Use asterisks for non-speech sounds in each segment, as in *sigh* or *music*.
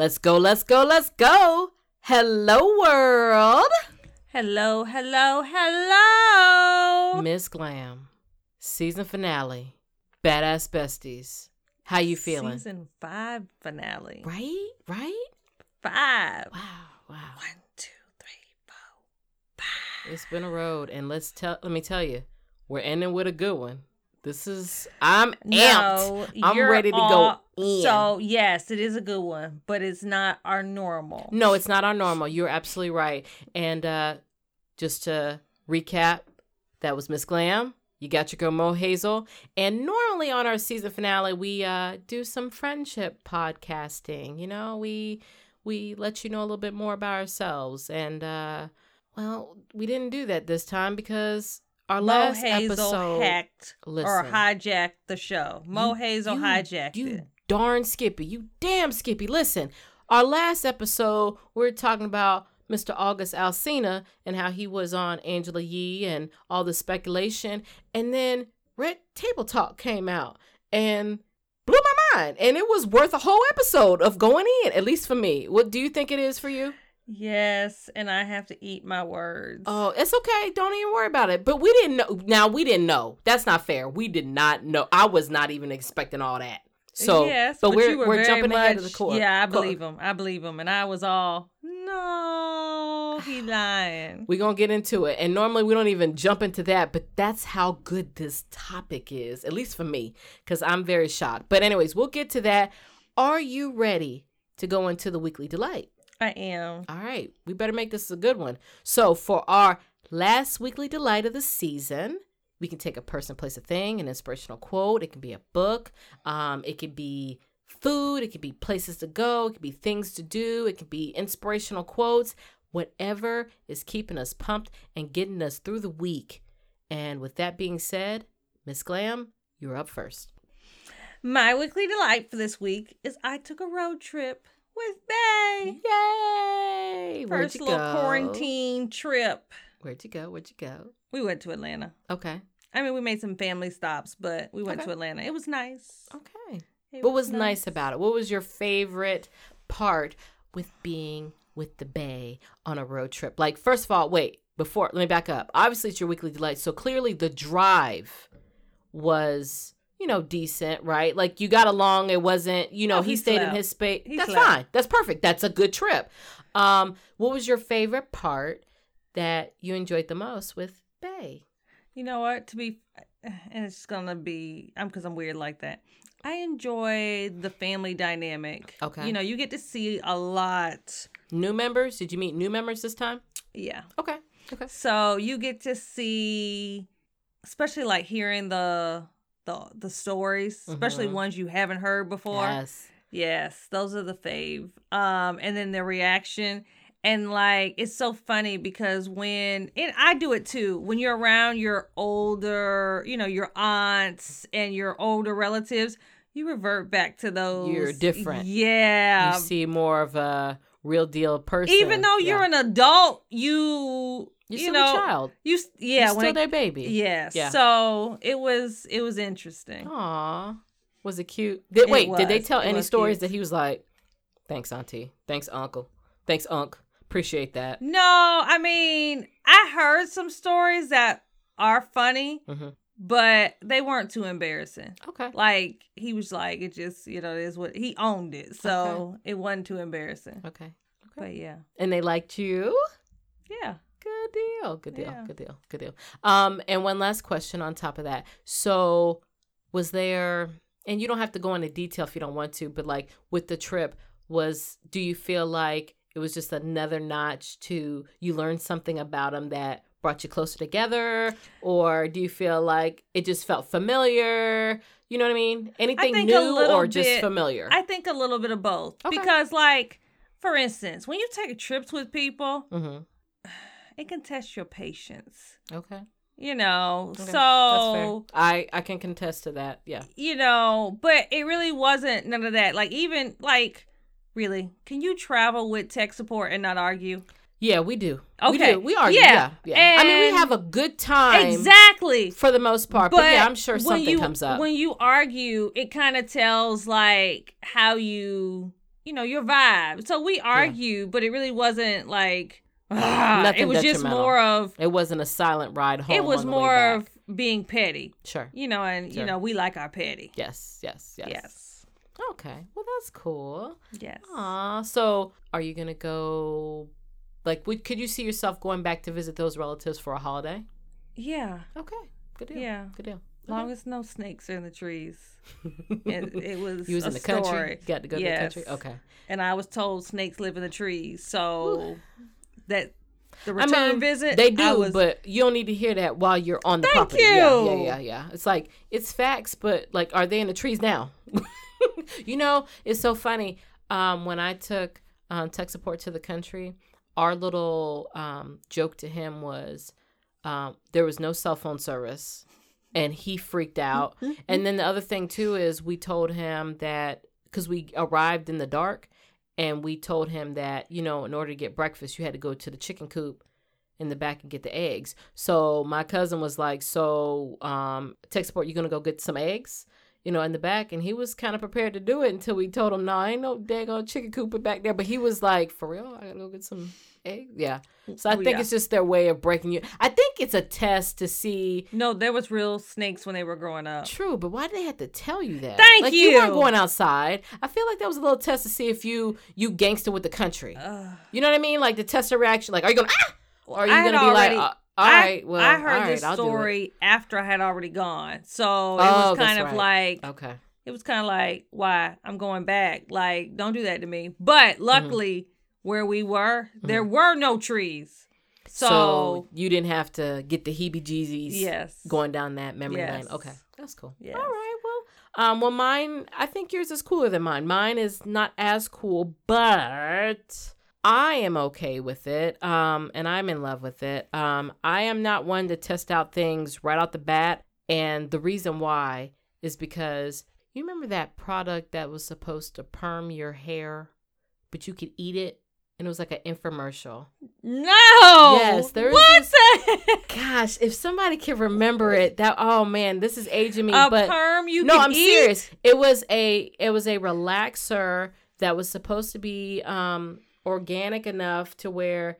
Let's go, let's go, let's go. Hello, world. Hello, hello, hello. Miss Glam, season finale, badass besties. How you feeling? Season five finale. Right, right. Five. Wow, wow. One, two, three, four, five. It's been a road, and let's tell. Let me tell you, we're ending with a good one. This is. I'm No, amped. I'm ready to all- go in. So yes, it is a good one, but it's not our normal. No, it's not our normal. You're absolutely right. And uh just to recap, that was Miss Glam. You got your girl Mo Hazel. And normally on our season finale, we uh do some friendship podcasting. You know, we we let you know a little bit more about ourselves. And uh well, we didn't do that this time because our Mo last Hazel episode hacked or listen. hijacked the show. Mo You- Hazel you- hijacked you it. darn Skippy. You damn Skippy. Listen, our last episode, we are talking about Mr. August Alsina and how he was on Angela Yee and all the speculation. And then Red Table Talk came out and blew my mind. And it was worth a whole episode of going in, at least for me. What do you think it is for you? Yes, and I have to eat my words. Oh, it's okay. Don't even worry about it. But we didn't know. Now, we didn't know. That's not fair. We did not know. I was not even expecting all that. So, yes, but, we're were we're very jumping ahead of the court. Yeah, I court. believe him. I believe him, and I was all no, he *sighs* lying. We're going to get into it. And normally we don't even jump into that, but that's how good this topic is, at least for me, because I'm very shocked. But, anyways, we'll get to that. Are you ready to go into the weekly delight? I am. All right, we better make this a good one. So, for our last weekly delight of the season, we can take a person, place, a thing, an inspirational quote. It can be a book. Um, it could be food. It could be places to go. It could be things to do. It could be inspirational quotes. Whatever is keeping us pumped and getting us through the week. And with that being said, Miss Glam, you're up first. My weekly delight for this week is I took a road trip with Bay. Yay! First you little go? quarantine trip. Where'd you go? Where'd you go? We went to Atlanta. Okay. I mean, we made some family stops, but we went Okay. to Atlanta. It was nice. Okay. It What was nice about it? What was your favorite part with being with the Bay on a road trip? Like, first of all, wait, before, let me back up. Obviously, it's your weekly delight. So clearly, the drive was, you know, decent, right? Like, you got along. It wasn't, you know, Oh, he, he stayed in his space. He That's slept. fine. That's perfect. That's a good trip. Um, what was your favorite part that you enjoyed the most with Bay? You know what? To be, and it's gonna be, I'm because I'm weird like that. I enjoy the family dynamic. Okay. You know, you get to see a lot. New members? Did you meet new members this time? Yeah. Okay. Okay. So you get to see, especially like hearing the the the stories, especially Mhm. ones you haven't heard before. Yes. Yes, those are the fave. Um, and then the reaction. And like it's so funny because when and I do it too, when you're around your older, you know, your aunts and your older relatives, you revert back to those You're different. Yeah. you see more of a real deal person. Even though Yeah. you're an adult, you you're you still know a child. you yeah, you're still it, their baby. Yes. Yeah. So it was it was interesting. Aw, was it cute? Did, It wait, did they tell It any stories cute. that he was like, "Thanks, auntie. Thanks, uncle. Thanks, unc. Appreciate that." No, I mean, I heard some stories that are funny, Mhm. but they weren't too embarrassing. Okay. Like he was like, it just you know is what he owned it, so it wasn't too embarrassing. Okay. Okay. But yeah, And they liked you. yeah. Good deal. Good deal. Yeah. Good deal. Good deal. Um, and one last question on top of that. So, was there? And you don't have to go into detail if you don't want to, but like with the trip, was do you feel like it was just another notch to you learned something about them that brought you closer together, or do you feel like it just felt familiar? You know what I mean? Anything a new or just familiar? I think a little bit of both Okay. because, like, for instance, when you take trips with people, mm-hmm. It can test your patience. Okay. You know, Okay. So I I can contest to that. Yeah. you know, but it really wasn't none of that. Like even like really, can you travel with tech support and not argue? Yeah, we do. We Okay. do. We argue. Yeah. Yeah. yeah. I mean, we have a good time Exactly. for the most part. But, yeah, I'm sure something you, comes up. When you argue, it kind of tells like how you you know, your vibe. So we argued, but it really wasn't like *sighs* ah, Nothing it was just more of It wasn't a silent ride home. it was on the way more of being petty. sure. You know, and Sure. you know, we like our petty. Yes, yes, yes. Yes. Okay. Well, that's cool. Yes. Aw. So, are you gonna go? Like, would, could you see yourself going back to visit those relatives for a holiday? Yeah. Okay. Good deal. Yeah. Good deal. Long as no snakes are in the trees. *laughs* And it was you was in the country. You got to go to the country. Okay. And I was told snakes live in the trees. So that the I return mean, visit They do, was, but you don't need to hear that while you're on the Thank property. Yeah, yeah, yeah, yeah. It's like it's facts, but like, are they in the trees now? *laughs* you know, it's so funny. Um, when I took um, tech support to the country, our little um, joke to him was um, there was no cell phone service, and he freaked out. *laughs* and then the other thing too is we told him that because we arrived in the dark, and we told him that you know in order to get breakfast you had to go to the chicken coop in the back and get the eggs. So my cousin was like, "So, um, tech support, you gonna go get some eggs?" You know, in the back, and he was kind of prepared to do it until we told him, "No, ain't no daggone chicken coop back there." But he was like, "For real, I gotta go get some eggs." Yeah. So I Oh, think yeah. it's just their way of breaking you. I think it's a test to see. No, there was real snakes when they were growing up. True, but why did they have to tell you that? Thank like, you. weren't going outside. I feel like that was a little test to see if you you gangster with the country. Ugh. You know what I mean? Like the test of reaction. Like, are you gonna ah? Or are you I gonna be already- like, uh, all I- right, well, I heard right, this I'll story after I had already gone. So it Oh, was kind of right. like Okay. it was kind of like why i'm going back like don't do that to me but Mm-hmm. Where we were there were no trees so, So, you didn't have to get the heebie-jeebies yes going down that memory Yes. lane. Okay, that's cool. Yes. All right, well, um, well, mine. I think yours is cooler than mine. Mine is not as cool, but I am okay with it. Um, and I'm in love with it. Um, I am not one to test out things right out the bat, and the reason why is because you remember that product that was supposed to perm your hair, but you could eat it, and it was like an infomercial. no Yes, there is what Gosh, if somebody can remember it, that oh man, this is aging me. a but perm you no, I'm eat? serious. It was a it was a relaxer that was supposed to be um organic enough to where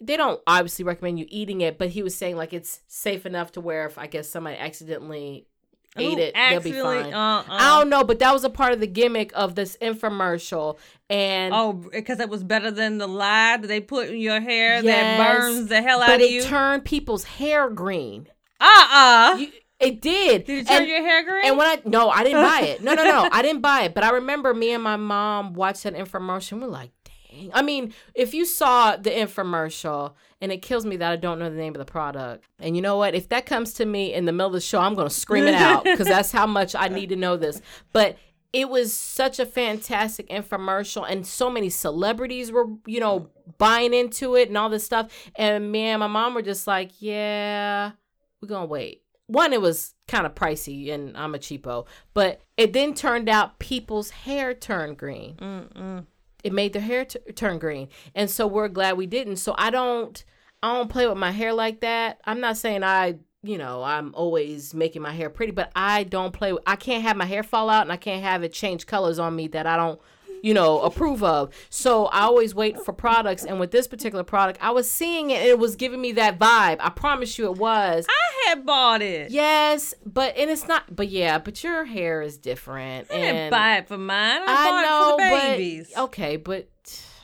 they don't obviously recommend you eating it, but he was saying like it's safe enough to where if I guess somebody accidentally ate Ooh, it, they'll be fine. uh-uh. I don't know, but that was a part of the gimmick of this infomercial, and Oh, because it was better than the lye that they put in your hair that burns the hell out but of it you. turned people's hair green. uh-uh. You, it did. Did it turn And- your hair green? And when I no, I didn't buy it. No, no, no, *laughs* I didn't buy it. But I remember me and my mom watched that infomercial. We're like, dang. I mean, if you saw the infomercial, and it kills me that I don't know the name of the product. And you know what? If that comes to me in the middle of the show, I'm gonna scream it out because that's how much I need to know this. But it was such a fantastic infomercial, and so many celebrities were, you know, buying into it and all this stuff. And me and my mom were just like, yeah, we're gonna wait. One, it was kind of pricey, and I'm a cheapo, but it then turned out people's hair turned green. Mm-mm. It made their hair t- turn green, and so we're glad we didn't. So I don't, I don't play with my hair like that. I'm not saying I, you know, I'm always making my hair pretty, but I don't play. With, I can't have my hair fall out, and I can't have it change colors on me that I don't you know, approve of. So I always wait for products. And with this particular product, I was seeing it and it was giving me that vibe. I promise you it was. I had bought it. Yes, but and it's not but yeah, but your hair is different. I and didn't buy it for mine. I, I bought know, it for the but babies. okay, but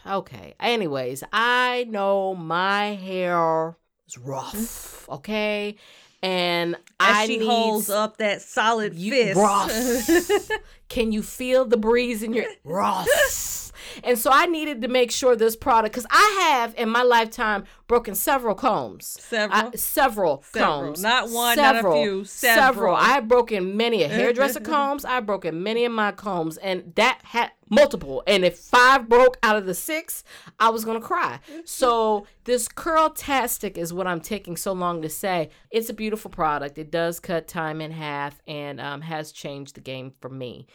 okay. Anyways, I know my hair is rough, okay? And As I she holds up that solid you fist. rough. *laughs* Can you feel the breeze in your *laughs* rough? And so I needed to make sure this product, because I have in my lifetime broken several combs. Several. I, several, Several. combs. Not one, not a Several. few. Several. Several. I have broken many a hairdresser *laughs* combs. I've broken many of my combs, and that had multiple. And if five broke out of the six, I was gonna cry. So this curl tastic is what I'm taking so long to say. It's a beautiful product. It does cut time in half and um, has changed the game for me.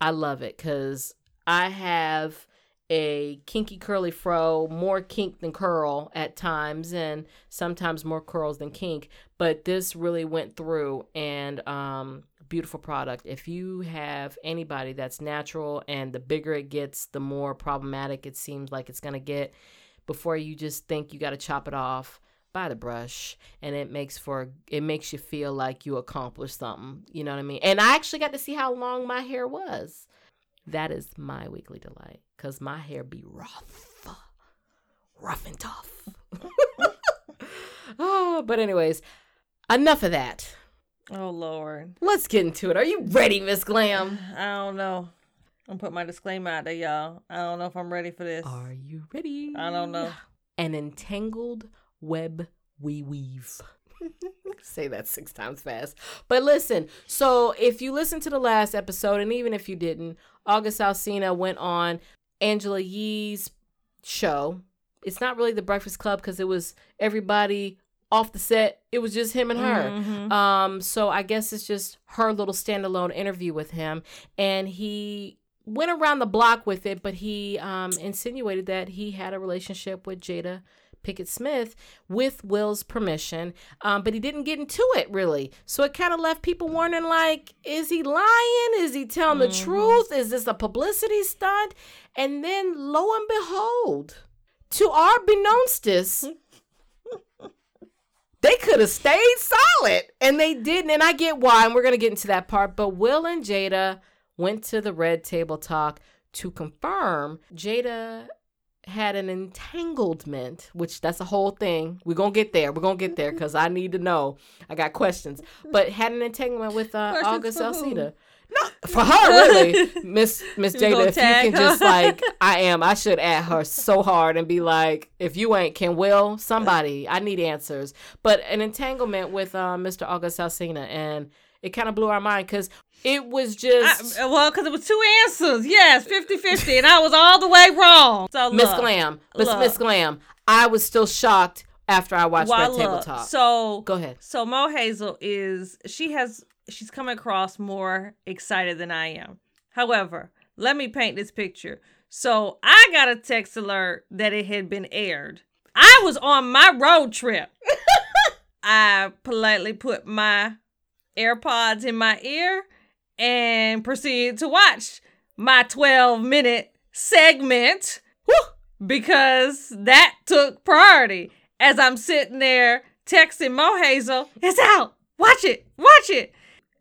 I love it because I have a kinky curly fro, more kink than curl at times, and sometimes more curls than kink. But this really went through and um, beautiful product. If you have anybody that's natural and the bigger it gets, the more problematic it seems like it's to get before you just think you got to chop it off by the brush and it makes for it makes you feel like you accomplished something you know what i mean and i actually got to see how long my hair was that is my weekly delight because my hair be rough rough and tough *laughs* oh but anyways enough of that Oh Lord. let's get into it are you ready miss glam I don't know. I'm gonna put my disclaimer out there, y'all. I don't know if I'm ready for this. are you ready I don't know. an entangled web we weave. Say that six times fast. But listen, so if you listen to the last episode, and even if you didn't, August Alsina went on Angela Yee's show. It's not really the Breakfast Club because it was everybody off the set. It was just him and her. Mhm. Um, so I guess it's just her little standalone interview with him, and he went around the block with it, but he um, insinuated that he had a relationship with Jada Pinkett Smith with Will's permission, um, but he didn't get into it really. So it kind of left people wondering, like, is he lying? Is he telling the Mhm. truth? Is this a publicity stunt? And then lo and behold, to our beknownst *laughs* they could have stayed solid and they didn't and i get why and we're going to get into that part but will and jada went to the red table talk to confirm jada had an entanglement which that's a whole thing. We're to get there. We're to get there because i need to know. I got questions. But had an entanglement with uh, august alsina. No *laughs* for her really. Miss miss jada if you can just like *laughs* i am. I should at her so hard and be like if you ain't can will somebody. I need answers. But an entanglement with uh, Mr. August Alsina, and it kind of blew our mind because it was just I, well, because it was two answers. Yes, 50 50. And I was all the way wrong. So, Miss look, Glam. Miss look. Miss Glam. I was still shocked after I watched Why, Red Table Talk. So, Go ahead. So Mo Hazel is she has she's come across more excited than I am. However, let me paint this picture. So I got a text alert that it had been aired. I was on my road trip. *laughs* I politely put my AirPods in my ear and proceed to watch my 12 minute segment because that took priority. As I'm sitting there texting Mo Hazel, it's out. Watch it. Watch it.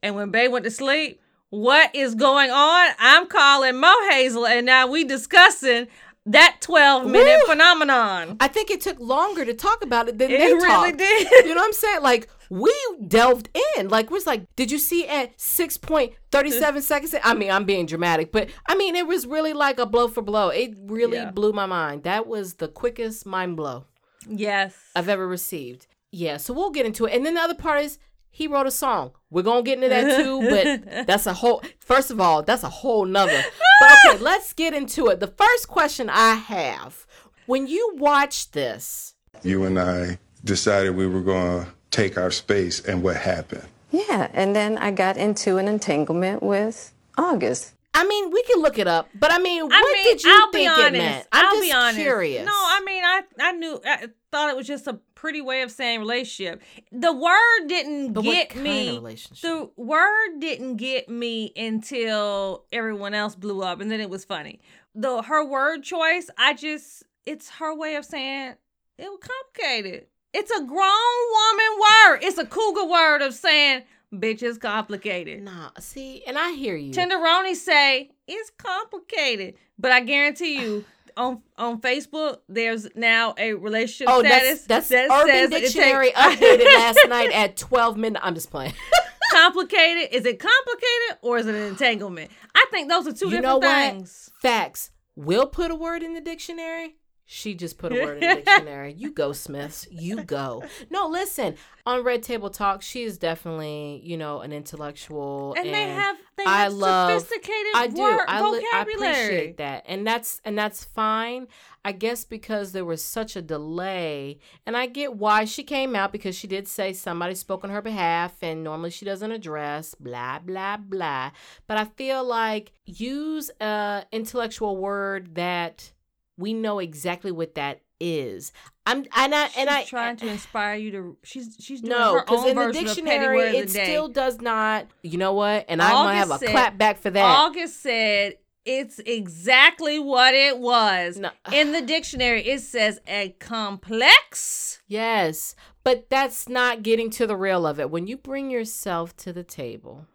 And when Bay went to sleep, what is going on? I'm calling Mo Hazel, and now we discussing that 12 minute Woo! phenomenon. I think it took longer to talk about it than It they really talked. did. You know what I'm saying? Like we delved in. Like was like, did you see at six point thirty seven seconds? I mean, I'm being dramatic, but I mean, it was really like a blow for blow. It really Yeah. blew my mind. That was the quickest mind blow. Yes. I've ever received. Yeah, so we'll get into it. And then the other part is he wrote a song. We're gonna get into that too, but *laughs* that's a whole first of all, that's a whole nother. But okay, *laughs* let's get into it. The first question I have when you watch this, You and I decided we were going to take our space, and what happened? Yeah, and then I got into an entanglement with August. I mean, we can look it up, but I mean, what I mean, did you I'll think be honest. it meant? I'm will just be honest. curious. No, I mean, I I knew I thought it was just a pretty way of saying relationship. The word didn't But what get kind me. of relationship? The word didn't get me until everyone else blew up, and then it was funny. The her word choice, I just it's her way of saying it was complicated. It's a grown woman word. It's a cougar word of saying bitch is complicated. Nah, see, and I hear you. Tenderoni say it's complicated, but I guarantee you, *sighs* on on Facebook, there's now a relationship oh, status that's that's that Urban says Dictionary takes- *laughs* updated last night at 12 midnight. I'm just playing. *laughs* complicated. Is it complicated or is it an entanglement? I think those are two you different know what? things. Facts. Will put a word in the dictionary. She just put a word in the *laughs* dictionary. You go, Smiths. You go. No, listen. On Red Table Talk, she is definitely, you know, an intellectual. And, they have they I have love- sophisticated I do. word I, li- I vocabulary. appreciate that, and that's and that's fine. I guess because there was such a delay, and I get why she came out because she did say somebody spoke on her behalf, and normally she doesn't address blah blah blah. But I feel like use a intellectual word that we know exactly what that is. I'm and I She's and I trying to eh, inspire you to. She's she's doing no, because in the version of Petty dictionary it still does not. You know what? And I'm gonna have a said- clap back for that. August said it's exactly what it was. No. In *sighs* the dictionary, it says a complex. Yes, but that's not getting to the real of it. When you bring yourself to the table,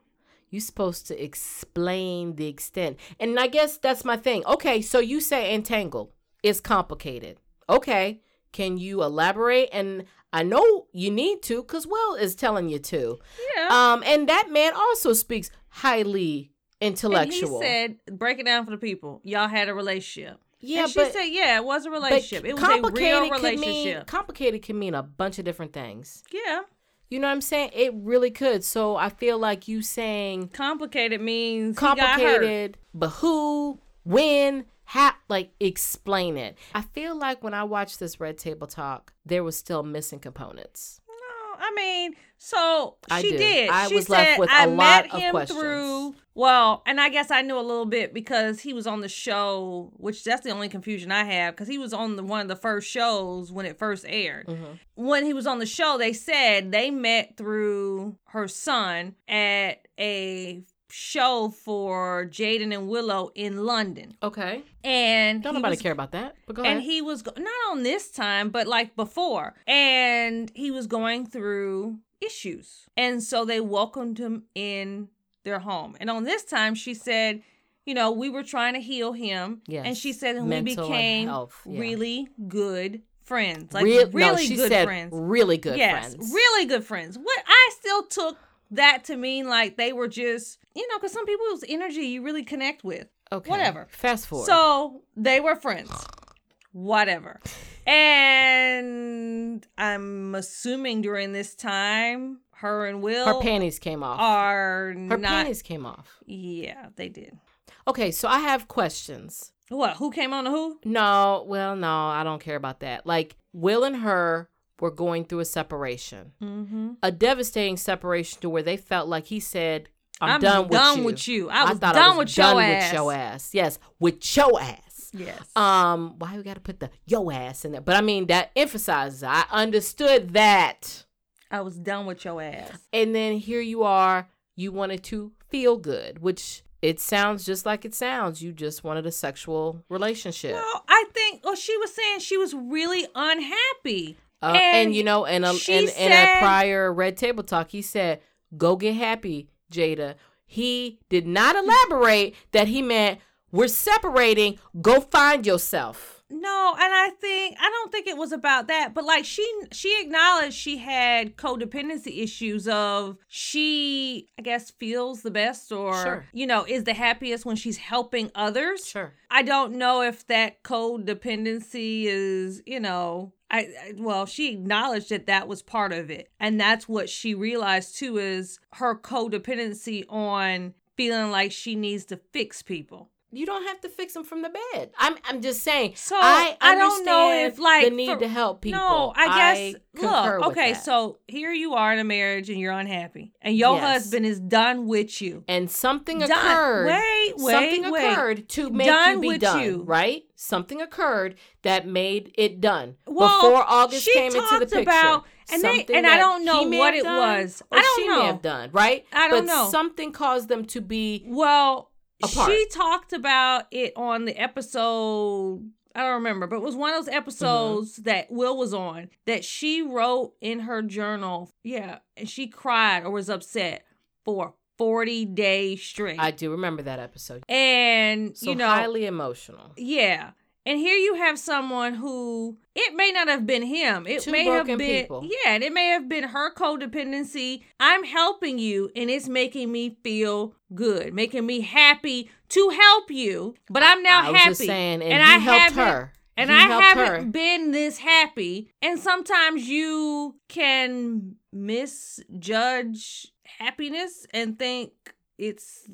you're supposed to explain the extent. And I guess that's my thing. Okay, so you say entangle is complicated. Okay, can you elaborate? And I know you need to because Will is telling you to. Yeah. Um, and that man also speaks highly intellectual. And he said, break it down for the people. Y'all had a relationship. yeah, and she but said, yeah, it was a relationship. It was a real complicated could mean relationship. complicated can mean a bunch of different things. yeah. You know what I'm saying? It really could. So I feel like you saying Complicated means he got hurt. complicated, but who, when, how, like explain it. I feel like when I watched this Red Table Talk, there was still missing components. No, I mean, so I she do. did. I she was said, left with I a met lot of him questions. through. Well, and I guess I knew a little bit because he was on the show, which that's the only confusion I have because he was on the one of the first shows when it first aired. Mm-hmm. When he was on the show, they said they met through her son at a show for Jaden and Willow in London, Okay. and Don't nobody was care about that. But go and ahead. he was not on this time but like before and he was going through issues and so they welcomed him in their home and on this time she said you know we were trying to heal him Yes. and she said and we Mental and became health, yeah. really good friends like Real- really no, good friends really good yes friends. really good friends what i still took that to mean like they were just you know because some people's energy you really connect with Okay. whatever. Fast forward. so they were friends. Whatever. And I'm assuming during this time, her and Will her panties came off. are her not. panties came off. Yeah, they did. Okay, so I have questions. What? Who came on the who? No, well, no, I don't care about that. Like Will and her were going through a separation, Mm-hmm. a devastating separation to where they felt like he said, "I'm, I'm done, done with, with you. you. I was thought done I was with done your with ass." your ass. Yes, with your ass. Yes. Um, why we got to put the yo ass in there? But I mean that emphasizes. I understood that. I was done with your ass. And then here you are. You wanted to feel good, which it sounds just like it sounds. You just wanted a sexual relationship. Well, I think. Well, she was saying she was really unhappy. Uh, and, And you know, in a in, in a prior red table talk, he said, "Go get happy, Jada." He did not elaborate that he meant we're separating. Go find yourself. No, and I think I don't think it was about that, but like she she acknowledged she had codependency issues of she I guess feels the best or Sure. you know is the happiest when she's helping others. Sure. I don't know if that codependency is, you know, I, I well, she acknowledged that that was part of it. And that's what she realized too is her codependency on feeling like she needs to fix people. You don't have to fix them from the bed. I'm I'm just saying. So I I don't know if like the need for- to help people. No, I guess concur look, okay, so here you are in a marriage and you're unhappy. And your Yes. husband is done with you. and something Done. occurred. Wait, wait, something wait. occurred to make Done you be with done, you. right? Something occurred that made it done Well, before August she came into the talked picture. about- and they- and I don't know what it done was. or I don't she know. may have done, right? I don't but know. Something caused them to be. Well, apart. she talked about it on the episode. I don't remember, but it was one of those episodes Mm-hmm. that Will was on that she wrote in her journal. Yeah, and she cried or was upset for 40 days straight. I do remember that episode. and, So you know, highly emotional. yeah. And here you have someone who it may not have been him. It Two may have been people. yeah, and it may have been her codependency. I'm helping you and it's making me feel good, making me happy to help you. But I'm now I happy. just saying, and, he I helped her. and He I haven't her. been this happy. And sometimes you can misjudge happiness and think it's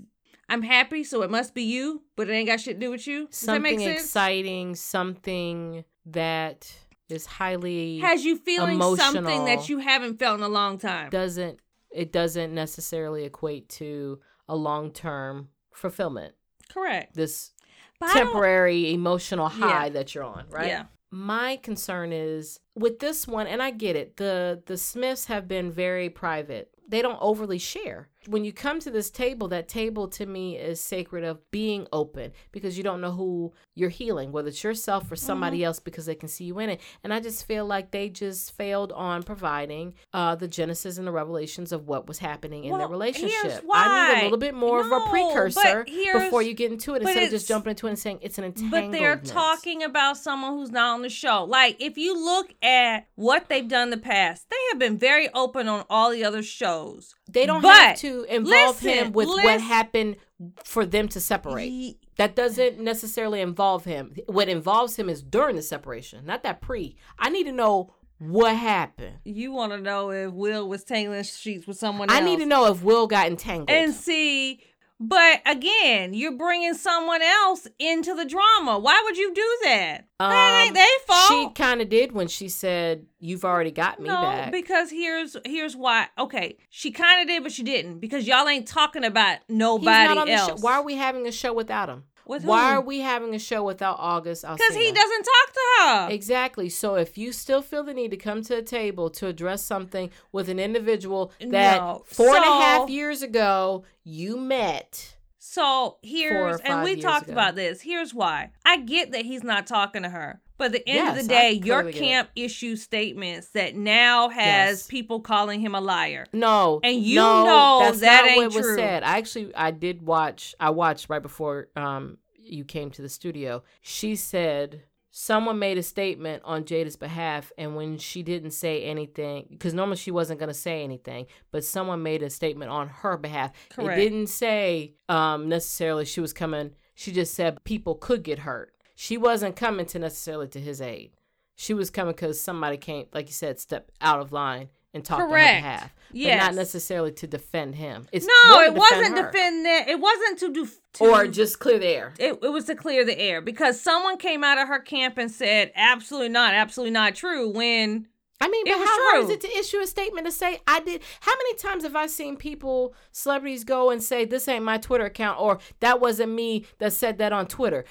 I'm happy, so it must be you, but it ain't got shit to do with you. Does that make something exciting, something that is highly Has you feeling something that you haven't felt in a long time. doesn't it doesn't necessarily equate to a long term fulfillment. Correct. This But temporary emotional high Yeah. that you're on, right? Yeah. my concern is with this one, and I get it. The the Smiths have been very private. They don't overly share. When you come to this table, that table to me is sacred of being open because you don't know who you're healing, whether it's yourself or somebody else because they can see you in it. And I just feel like they just failed on providing uh, the genesis and the revelations of what was happening in their Well, relationship. I need a little bit more No, of a precursor before you get into it instead of just jumping into it and saying it's an entanglement. But they're talking about someone who's not on the show. Like, if you look at what they've done in the past, they have been very open on all the other shows. They don't But have to involve listen, him with what happened for them to separate. Ye- that doesn't necessarily involve him. What involves him is during the separation, not that pre. I need to know what happened. You want to know if Will was tangling sheets with someone I else. need to know if Will got entangled. and see. But again, you're bringing someone else into the drama. Why would you do that? that ain't Um, their fault. She kind of did when she said, "You've already got me no, back." because here's here's why. Okay, she kind of did, but she didn't because y'all ain't talking about nobody not on the else. Why are we having a show without him? With Why who? are we having a show without August? Because he doesn't talk to her. Exactly. So if you still feel the need to come to a table to address something with an individual that No. four and a half So- years ago you met, So here's, and we talked ago. about this. Here's why. I get that he's not talking to her. But at the end of the day, your clearly get it. camp issues statements that now has Yes. people calling him a liar. no, And you no, know that's that not ain't what was true. said. I actually I did watch. I watched right before um you came to the studio. She said someone made a statement on Jada's behalf, and when she didn't say anything, because normally she wasn't going to say anything, but someone made a statement on her behalf. Correct. It didn't say um, necessarily she was coming. She just said people could get hurt. She wasn't coming to necessarily to his aid. She was coming because somebody came, like you said, step out of line and talk on her Correct. behalf, but not necessarily to defend him. It's No, it wasn't defend her. defend that. It wasn't to do to, or just clear the air. it, it was to clear the air because someone came out of her camp and said absolutely not, absolutely not true. When I mean, It but was how hard is it to issue a statement to say I did? How many times have I seen people, celebrities, go and say this ain't my Twitter account or that wasn't me that said that on Twitter?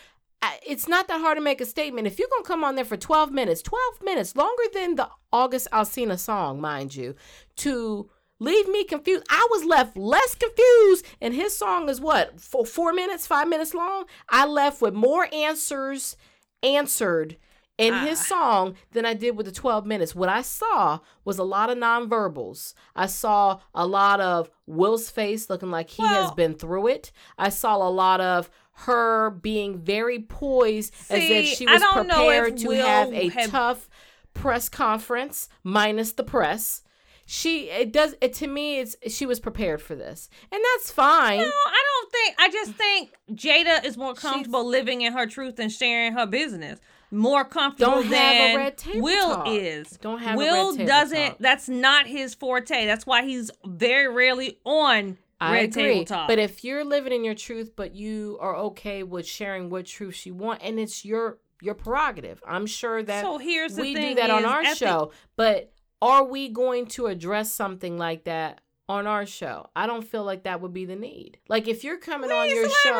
It's not that hard to make a statement. If you're gonna come on there for 12 minutes, 12 minutes longer than the August Alsina song, mind you, to leave me confused. I was left less confused, and his song is what for four minutes, five minutes long. I left with more answers answered in ah. his song than I did with the 12 minutes. What I saw was a lot of nonverbals. I saw a lot of Will's face looking like he has been through it. I saw a lot of her being very poised as if she was don't know if prepared to have a had- tough press conference minus the press. She it does it to me it's she was prepared for this. And that's fine. no, I don't think. I just think Jada is more comfortable living in her truth and sharing her business. More comfortable Don't have a than Will talk. is. Don't have a Will doesn't. talk. That's not his forte. That's why he's very rarely on I red agree. But if you're living in your truth, but you are okay with sharing what truths you want, and it's your your prerogative. I'm sure that So here's we do that on our show. But are we going to address something like that on our show? I don't feel like that would be the need. Like if you're coming on your show,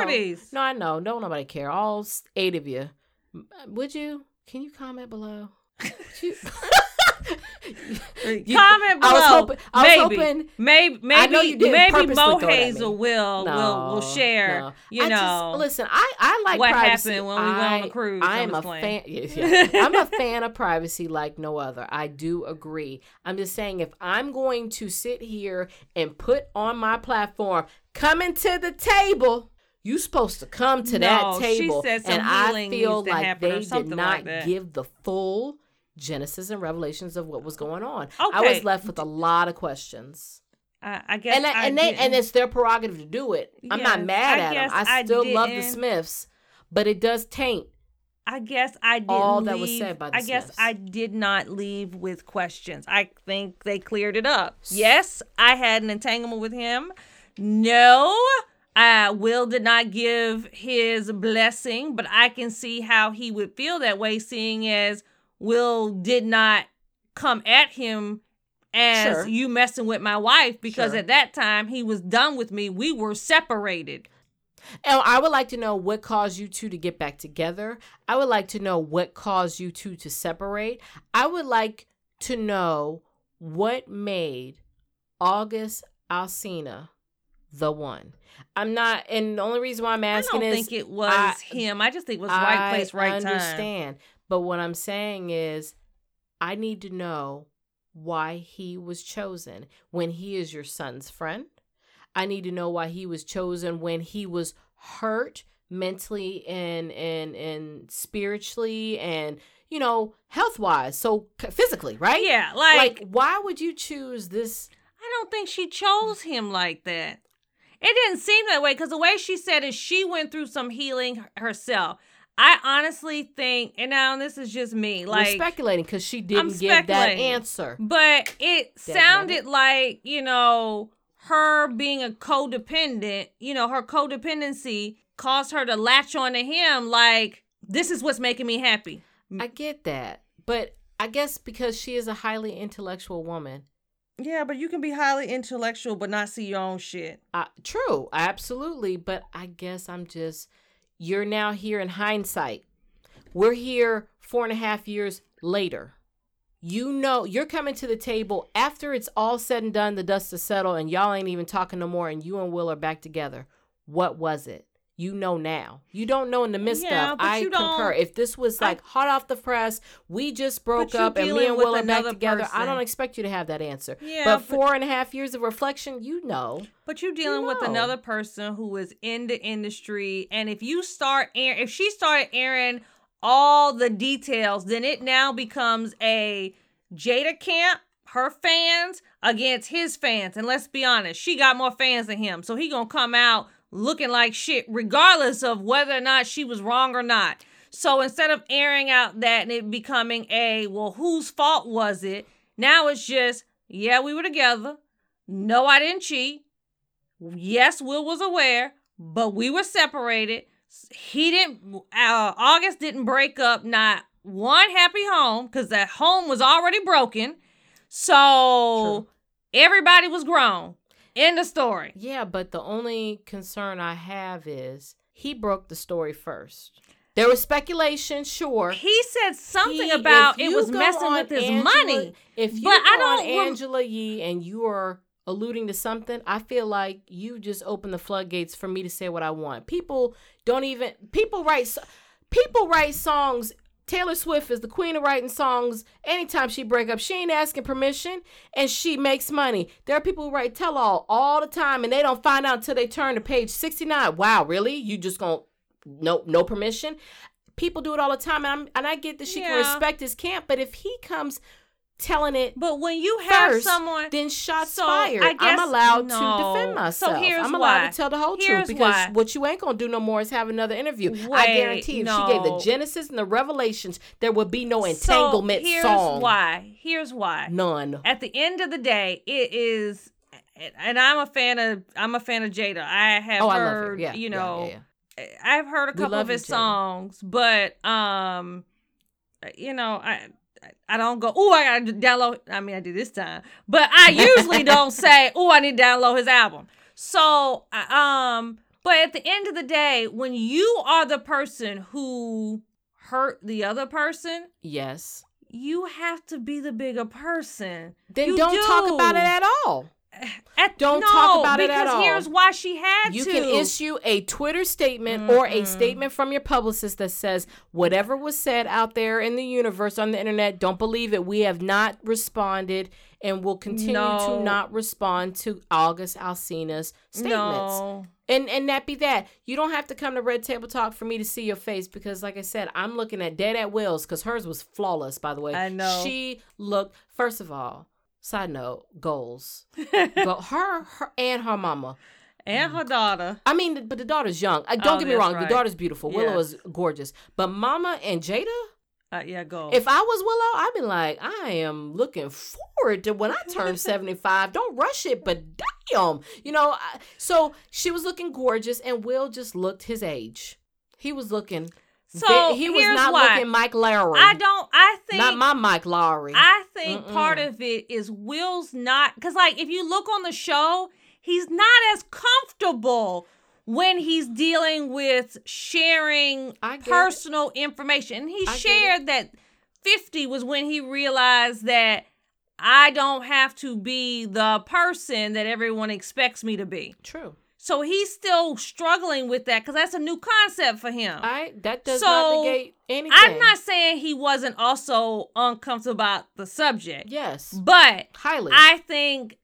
no, I know, don't nobody care. All eight of you, uh, would you? Can you comment below? *laughs* You- *laughs* *laughs* You- Comment below. I was hoping. I was maybe, hoping maybe, maybe, I know you didn't maybe Mo throw it at Hazel will will will share. no. You I know, just, listen, I I like what privacy. happened when we went on the cruise. I I'm a fan. playing. yeah, yeah. *laughs* I'm a fan of privacy like no other. I do agree. I'm just saying if I'm going to sit here and put on my platform, coming to the table. You supposed to come to No, that table, and I feel like they did not like give the full Genesis and Revelations of what was going on. I was left with a lot of questions I, I guess and I, I and they and it's their prerogative to do it. I'm not Yes, mad I at them. guess I I still love the Smiths, but it does taint. I guess I didn't all that was leave- said by the I guess Smiths. I did not leave with questions. I think they cleared it up. Yes, I had an entanglement with him. No, uh, Will did not give his blessing, but I can see how he would feel that way, seeing as Will did not come at him as Sure. you messing with my wife because Sure. at that time he was done with me. We were separated. And I would like to know what caused you two to get back together. I would like to know what caused you two to separate. I would like to know what made August Alsina the one. I'm not, and the only reason why I'm asking I don't is think it was I- him. I just think it was right place, right I time. understand. But what I'm saying is, I need to know why he was chosen when he is your son's friend. I need to know why he was chosen when he was hurt mentally and and and spiritually and you know health wise so physically right Yeah, like, like, why would you choose this I don't think she chose him like that. It didn't seem that way because the way she said it, she went through some healing herself. I honestly think, and now this is just me, we're like speculating because she didn't give that answer But it Definitely. sounded like, you know, her being a codependent, you know, her codependency caused her to latch on to him like, this is what's making me happy. I get that, but I guess because she is a highly intellectual woman. Yeah, but you can be highly intellectual but not see your own shit. Uh, true, absolutely. But I guess I'm just, you're now here in hindsight. We're here four and a half years later. You know, you're coming to the table after it's all said and done, the dust is settled, and y'all ain't even talking no more, and you and Will are back together. What was it? You know now. You don't know in the midst Yeah, of. I you concur. If this was I- like hot off the press, we just broke up and me and with Will are back together. I don't expect you to have that answer. Yeah, but but- four and a half years of reflection, you know. But you're dealing with know. another person who is in the industry, and if you start air, if she started airing all the details, then it now becomes a Jada camp, her fans against his fans. And let's be honest, she got more fans than him, so he gonna come out looking like shit, regardless of whether or not she was wrong or not. So instead of airing out that and it becoming a well, whose fault was it? Now it's just yeah, we were together. No, I didn't cheat. Yes, Will was aware, but we were separated. He didn't, uh, August didn't break up, not one happy home, because that home was already broken. So everybody was grown. End of story. Yeah, but the only concern I have is he broke the story first. There was speculation, sure. He said something He- about it was messing with his Angela- money. If you But go I on don't rem- Angela Yee and you are alluding to something, I feel like you just open the floodgates for me to say what I want. People don't even people write people write songs. Taylor Swift is the queen of writing songs. Anytime she break up, she ain't asking permission, and she makes money. There are people who write tell all all the time, and they don't find out until they turn to page sixty nine. Wow, really? You just gonna no no permission? People do it all the time, and I'm and I get that she can respect his camp, but if he comes telling it But when you have first, someone, then shots So, fired. I guess- I'm allowed no. to defend myself. So here's I'm allowed why. to tell the whole Here's truth because why. what you ain't gonna do no more is have another interview. I guarantee you, if she gave the. Genesis and the Revelations, there would be no So entanglement here's song. why. Here's why. None. at the end of the day, it is, and I'm a fan of I'm a fan of Jada. I have Oh, I love her. heard, Yeah, you yeah, know, yeah, I've heard a couple of his songs, but um, you know, I. I don't go, oh, I gotta download. I mean, I did this time, but I usually *laughs* don't say, oh, I need to download his album. So, I- um, but at the end of the day, when you are the person who hurt the other person, Yes. you have to be the bigger person. Then You don't talk about it at all. *laughs* At, Don't no, talk about it at because here's why she had You to. You can issue a Twitter statement or a mm-hmm. statement from your publicist that says whatever was said out there in the universe on the internet, don't believe it. We have not responded and will continue No. to not respond to August Alsina's statements. No. And and that be that. You don't have to come to Red Table Talk for me to see your face because, like I said, I'm looking at dead at Will's because hers was flawless. By the way, I know. she looked. First of all, side note, goals. *laughs* Go, her, her, and her mama. And her daughter. I mean, but the daughter's young. Uh, don't Oh, get me wrong. right. The daughter's beautiful. Willow is gorgeous. But Mama and Jada, Uh, yeah, go. if I was Willow, I'd be like, I am looking forward to when I turn *laughs* 75. Don't rush it, but damn. You know, I, so she was looking gorgeous, and Will just looked his age. He was looking. So, he was here's not why. looking Mike Lowrey. I don't. I think. Not my Mike Lowrey. I think Mm-mm. part of it is Will's not because, like, if you look on the show, he's not as comfortable when he's dealing with sharing get it. personal information. And he I shared that 50 was when he realized that I don't have to be the person that everyone expects me to be. True. So he's still struggling with that because that's a new concept for him. I that does not negate anything. I'm not saying he wasn't also uncomfortable about the subject, Yes. but Highly. I think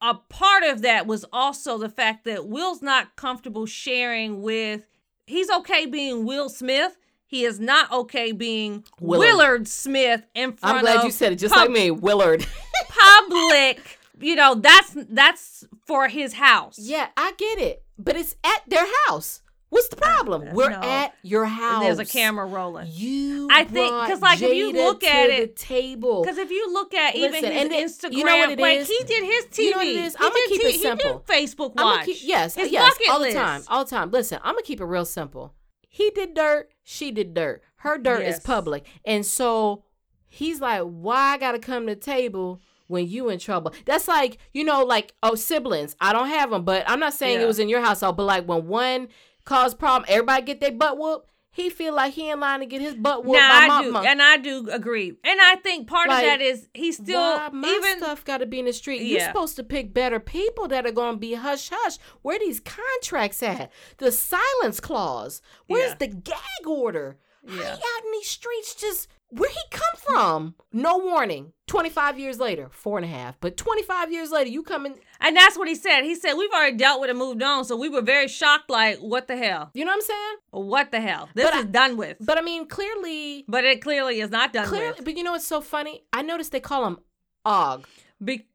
a part of that was also the fact that Will's not comfortable sharing with. He's okay being Will Smith. He is not okay being Willard. Willard, Smith in front I'm glad you said it just pub- like me, Willard. *laughs* public. You know, that's that's for his house. yeah, I get it. But it's at their house. What's the problem? Uh, We're no. at your house. There's a camera rolling. You I think- because like, if you look at the it- table. Because if you look at even Listen, his Instagram, you know what it like is? he did his TV. You know what it is? I'ma keep T- it he simple. did Facebook Watch. keep, yes, his yes, all list. the time, all the time. Listen, I'm gonna keep it real simple. He did dirt, she did dirt. Her dirt Yes. is public, and so he's like, "Why I gotta come to the table when you in trouble?" That's like, you know, like oh siblings. I don't have them, but I'm not saying Yeah. it was in your household. But like when one cause problem, everybody get their butt whooped. He feel like he in line to get his butt whooped Now by I do, mama. and I do agree, and I think part Like, of that is he still Why my even stuff got to be in the street. You're supposed to pick better people that are going to be hush hush. Where these contracts at? The silence clause. Where's Yeah. the gag order? How Yeah. he out in these streets just where he come from? No warning. Twenty five years later, four and a half, but twenty five years later, you coming? And that's what he said. He said, We've already dealt with and moved on. So we were very shocked, like, what the hell? You know what I'm saying? What the hell? This But is I- done with. But, I mean, clearly, But it clearly is not done clearly. with. But you know what's so funny? I noticed they call him Og. Be-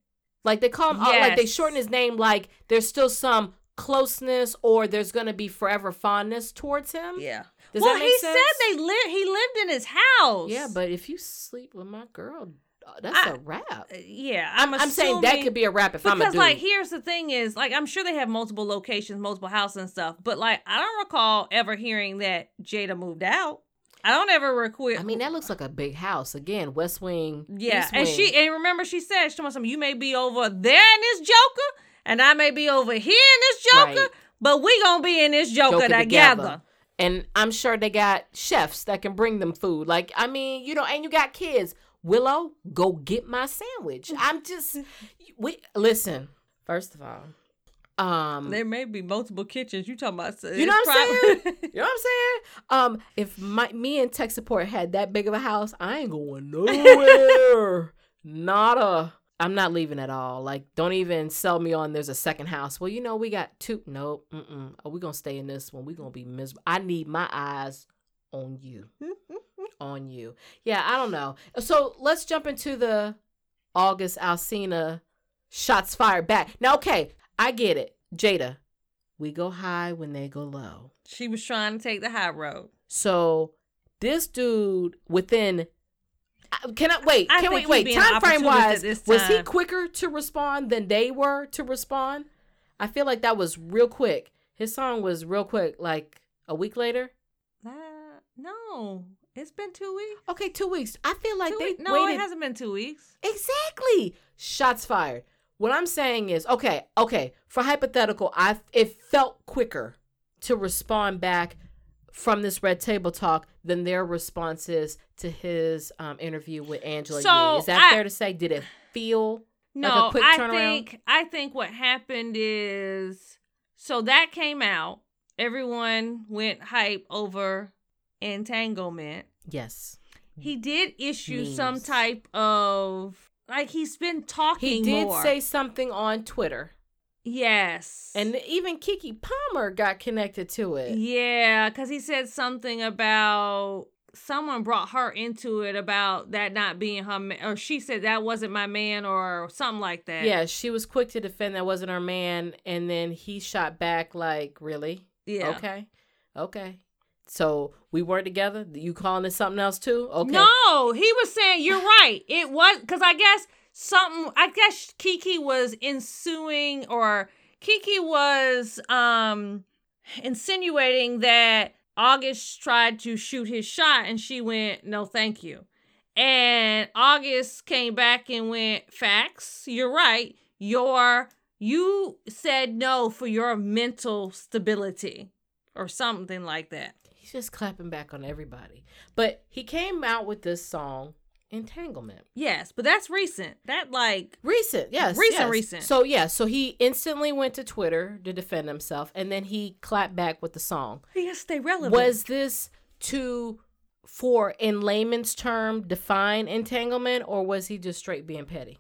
Like they call him, Og, like they shorten his name. Like there's still some closeness, or there's gonna be forever fondness towards him. yeah. Does well, that make he sense? said they lived. He lived in his house. Yeah, but if you sleep with my girl, uh, that's I- a wrap. Uh, yeah, I'm, I'm saying that could be a wrap if I'm a because dude. like here's the thing is like I'm sure they have multiple locations, multiple houses and stuff, but like I don't recall ever hearing that Jada moved out. I don't ever recall. I mean, that looks like a big house. Again, West Wing. yeah, East and Wing. she and remember she said she told me something. You may be over there in this Joker, and I may be over here in this Joker, Right. but we gonna be in this Joker, Joker together. And I'm sure they got chefs that can bring them food. Like, I mean, you know, and you got kids. Willow, go get my sandwich. *laughs* I'm just, we listen. First of all, um, There may be multiple kitchens. You talking about? You know what I'm saying? *laughs* You know what I'm saying? Um, if my me and tech support had that big of a house, I ain't going nowhere. *laughs* not a. I'm not leaving at all. Like, don't even sell me on. There's a second house. Well, you know, we got two. Nope. Mm-mm. Oh, we gonna stay in this one. We gonna be miserable. I need my eyes on you. *laughs* on you. Yeah, I don't know. So let's jump into the August Alsina shots fired back. Now, okay, I get it. Jada, we go high when they go low. she was trying to take the high road. So this dude within can I wait? Can we wait? Time frame wise, this was he quicker to respond than they were to respond? I feel like that was real quick. His song was real quick, like a week later. Uh, no, it's been two weeks. Okay, two weeks. I feel like Two they weeks? No, waited it hasn't been two weeks. Exactly. Shots fired. What I'm saying is, okay, okay, for hypothetical, I it felt quicker to respond back from this red table talk than their responses to his um, interview with Angela So, Yee. Is that I- fair to say? Did it feel No, like a quick I turnaround? think I think what happened is so that came out. Everyone went hype over entanglement. Yes. He did issue some type of like he's been talking. He did more. say something on Twitter. Yes, And even Keke Palmer got connected to it. yeah, because he said something about someone brought her into it about that not being her, ma- or she said that wasn't my man, or something like that. Yeah, she was quick to defend that wasn't her man, and then he shot back like, "Really? yeah. Okay. Okay. So we weren't together. You calling it something else too? Okay. No, he was saying you're right. It was because I guess something. I guess Keke was ensuing, or Keke was um insinuating that August tried to shoot his shot, and she went, "No, thank you." And August came back and went, "Facts. You're right. Your you said no for your mental stability or something like that. He's just clapping back on everybody. But he came out with this song, Entanglement. Yes, but that's recent. That like Recent, yes. Recent, yes. recent. So yeah, so he instantly went to Twitter to defend himself and then he clapped back with the song. he has to stay relevant. Was this to for in layman's term define entanglement or was he just straight being petty?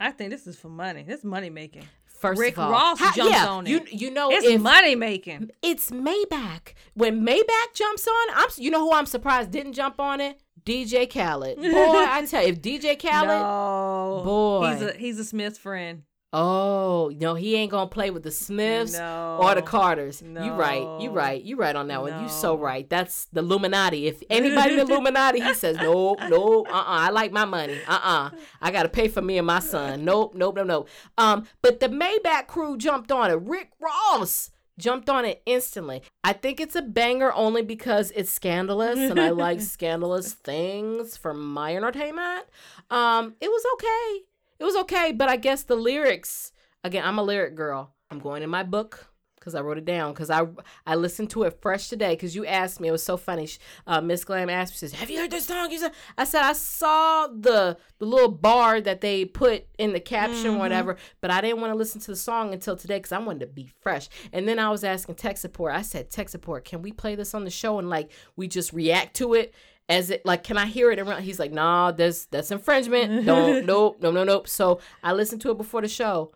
I think this is for money. This is money making. First Rick of all, Ross How- jumped yeah, on you, it. You know, It's if money making. it's Maybach. When Maybach jumps on, I'm you know who I'm surprised didn't jump on it? DJ Khaled. *laughs* Boy, I tell you, if DJ Khaled, No, Boy. he's a he's a Smith friend. oh no, he ain't gonna play with the Smiths No. or the Carters. You right, you right, you right on that one. You so right. That's the Illuminati. If anybody the Illuminati, he says *laughs* nope, nope, uh, uh I like my money, uh, uh I gotta pay for me and my son. Nope, nope, nope, nope. Um, but the Maybach crew jumped on it. Rick Ross jumped on it instantly. I think it's a banger only because it's scandalous and I like *laughs* scandalous things for my entertainment. Um, it was okay. It was okay, but I guess the lyrics again, I'm a lyric girl. I'm going in my book because I wrote it down because I I listened to it fresh today because you asked me. It was so funny. Uh, Miss Glam asked me, says, "Have you heard this song?" You said, I said I saw the the little bar that they put in the caption, whatever, but I didn't want to listen to the song until today because I wanted to be fresh. And then I was asking tech support. I said, "Tech support, can we play this on the show and like we just react to it?" As it like, can I hear it around? He's like, nah, that's that's infringement. *laughs* Don't, nope, no, no, nope. So I listened to it before the show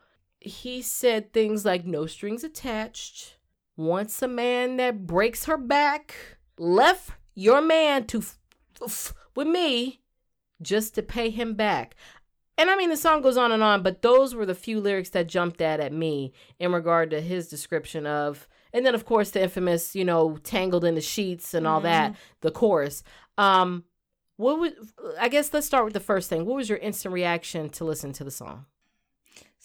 he said things like no strings attached. Wants a man that breaks her back left your man to f- f- with me just to pay him back. And i mean the song goes on and on but those were the few lyrics that jumped out at me in regard to his description of and then of course the infamous you know tangled in the sheets and all that the chorus. Um what would i guess let's start with the first thing. What was your instant reaction to listen to the song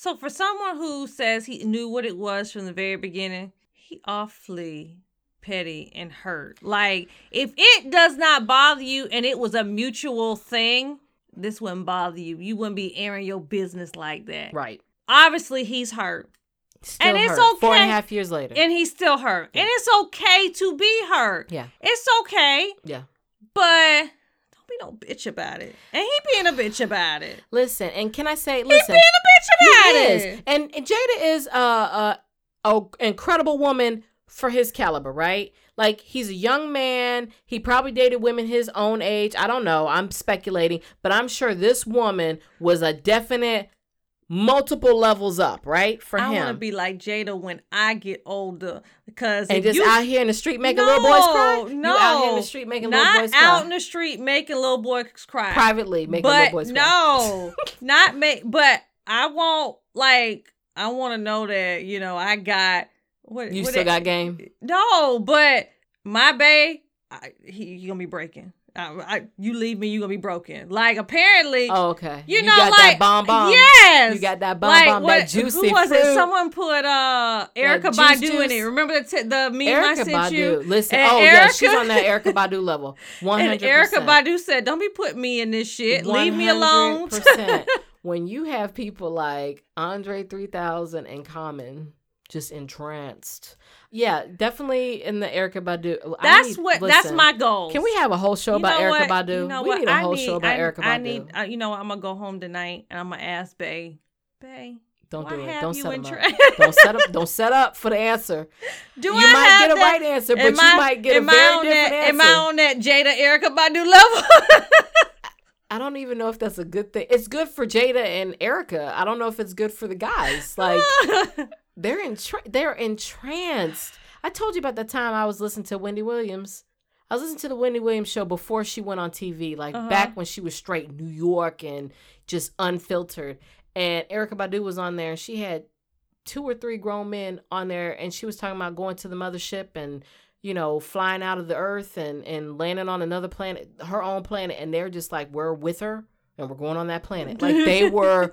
So for someone who says he knew what it was from the very beginning, he awfully petty and hurt. Like if it does not bother you and it was a mutual thing, this wouldn't bother you. You wouldn't be airing your business like that. right Obviously he's hurt. Still And it's hurt. Four and a okay. half years later. And he's still hurt. And it's okay to be hurt. yeah, It's okay, yeah. but be no bitch about it. And he being a bitch about it. Listen, and can I say, He listen, being a bitch about he it. is, and, and Jada is a, a a incredible woman for his caliber, right? Like he's a young man. He probably dated women his own age. I don't know. I'm speculating, but I'm sure this woman was a definite multiple levels up, right? For I want to be like Jada when I get older because and just you, out here in the street making little boys cry. No, you out here in the street making little boys cry. out in the street making little boys cry. privately making but little boys cry. no, *laughs* not make. But I want like I want to know that you know I got what You what still it- got game. no, but my bae, I, he, he gonna be breaking. I, I, you leave me, you gonna be broken. Like apparently, Oh, okay. you, know, got like that bomb bomb. Yes, You got that bomb like bomb, what, that juicy Who was it? Someone put uh Erykah juice Badu in it. Remember the t- the meme I sent Badu. you? Listen, And oh yeah, she's on that Erykah Badu *laughs* level. One hundred. Erykah Badu said, "Don't be putting me in this shit. Leave me alone." *laughs* when you have people like Andre three thousand and Common just entranced, yeah, definitely in the Erykah Badu. That's need- what. that's my goal. Can we have a whole show You about Erykah what? Badu? You know we what? need a whole need, show about I, Erykah Badu. I need. Uh, you know, what? I'm gonna go home tonight and I'm gonna ask Bay. Bay, don't do it. Don't set tra- up. don't set up. Don't set up for the answer. do you I might have get a that? right answer, but Am you I- might get a very different that, answer. Am I on that Jada Erykah Badu level? *laughs* I don't even know if that's a good thing. It's good for Jada and Erykah. I don't know if it's good for the guys. Like *laughs* they're in they're entranced. I told you about that time I was listening to Wendy Williams. I was listening to the Wendy Williams show before she went on TV, like Uh-huh. back when she was straight New York and just unfiltered. And Erykah Badu was on there and she had two or three grown men on there and she was talking about going to the mothership and you know flying out of the earth and and landing on another planet her own planet and they're just like we're with her and we're going on that planet like they *laughs* were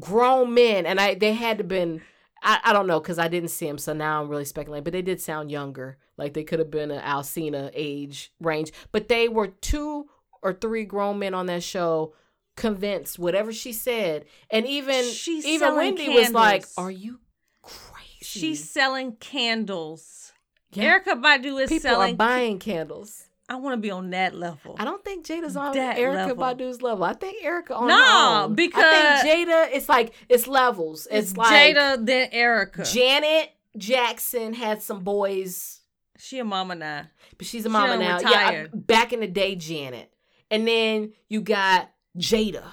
grown men and i they had to been i, I don't know because i didn't see them so now i'm really speculating but they did sound younger like they could have been an Alsina age range but they were two or three grown men on that show convinced whatever she said and even She's even wendy was like are you crazy?" She's selling candles. Yeah. Erykah Badu is People selling. are buying candles. I want to be on that level. I don't think Jada's on That Erykah level. Badu's level. I think Erykah on No, her own. because- I think Jada. It's like it's levels. It's, It's like Jada then Erykah. Janet Jackson had some boys, she a mama now. but she's a She mama done now. Yeah, retired. back in the day, Janet, and then you got Jada,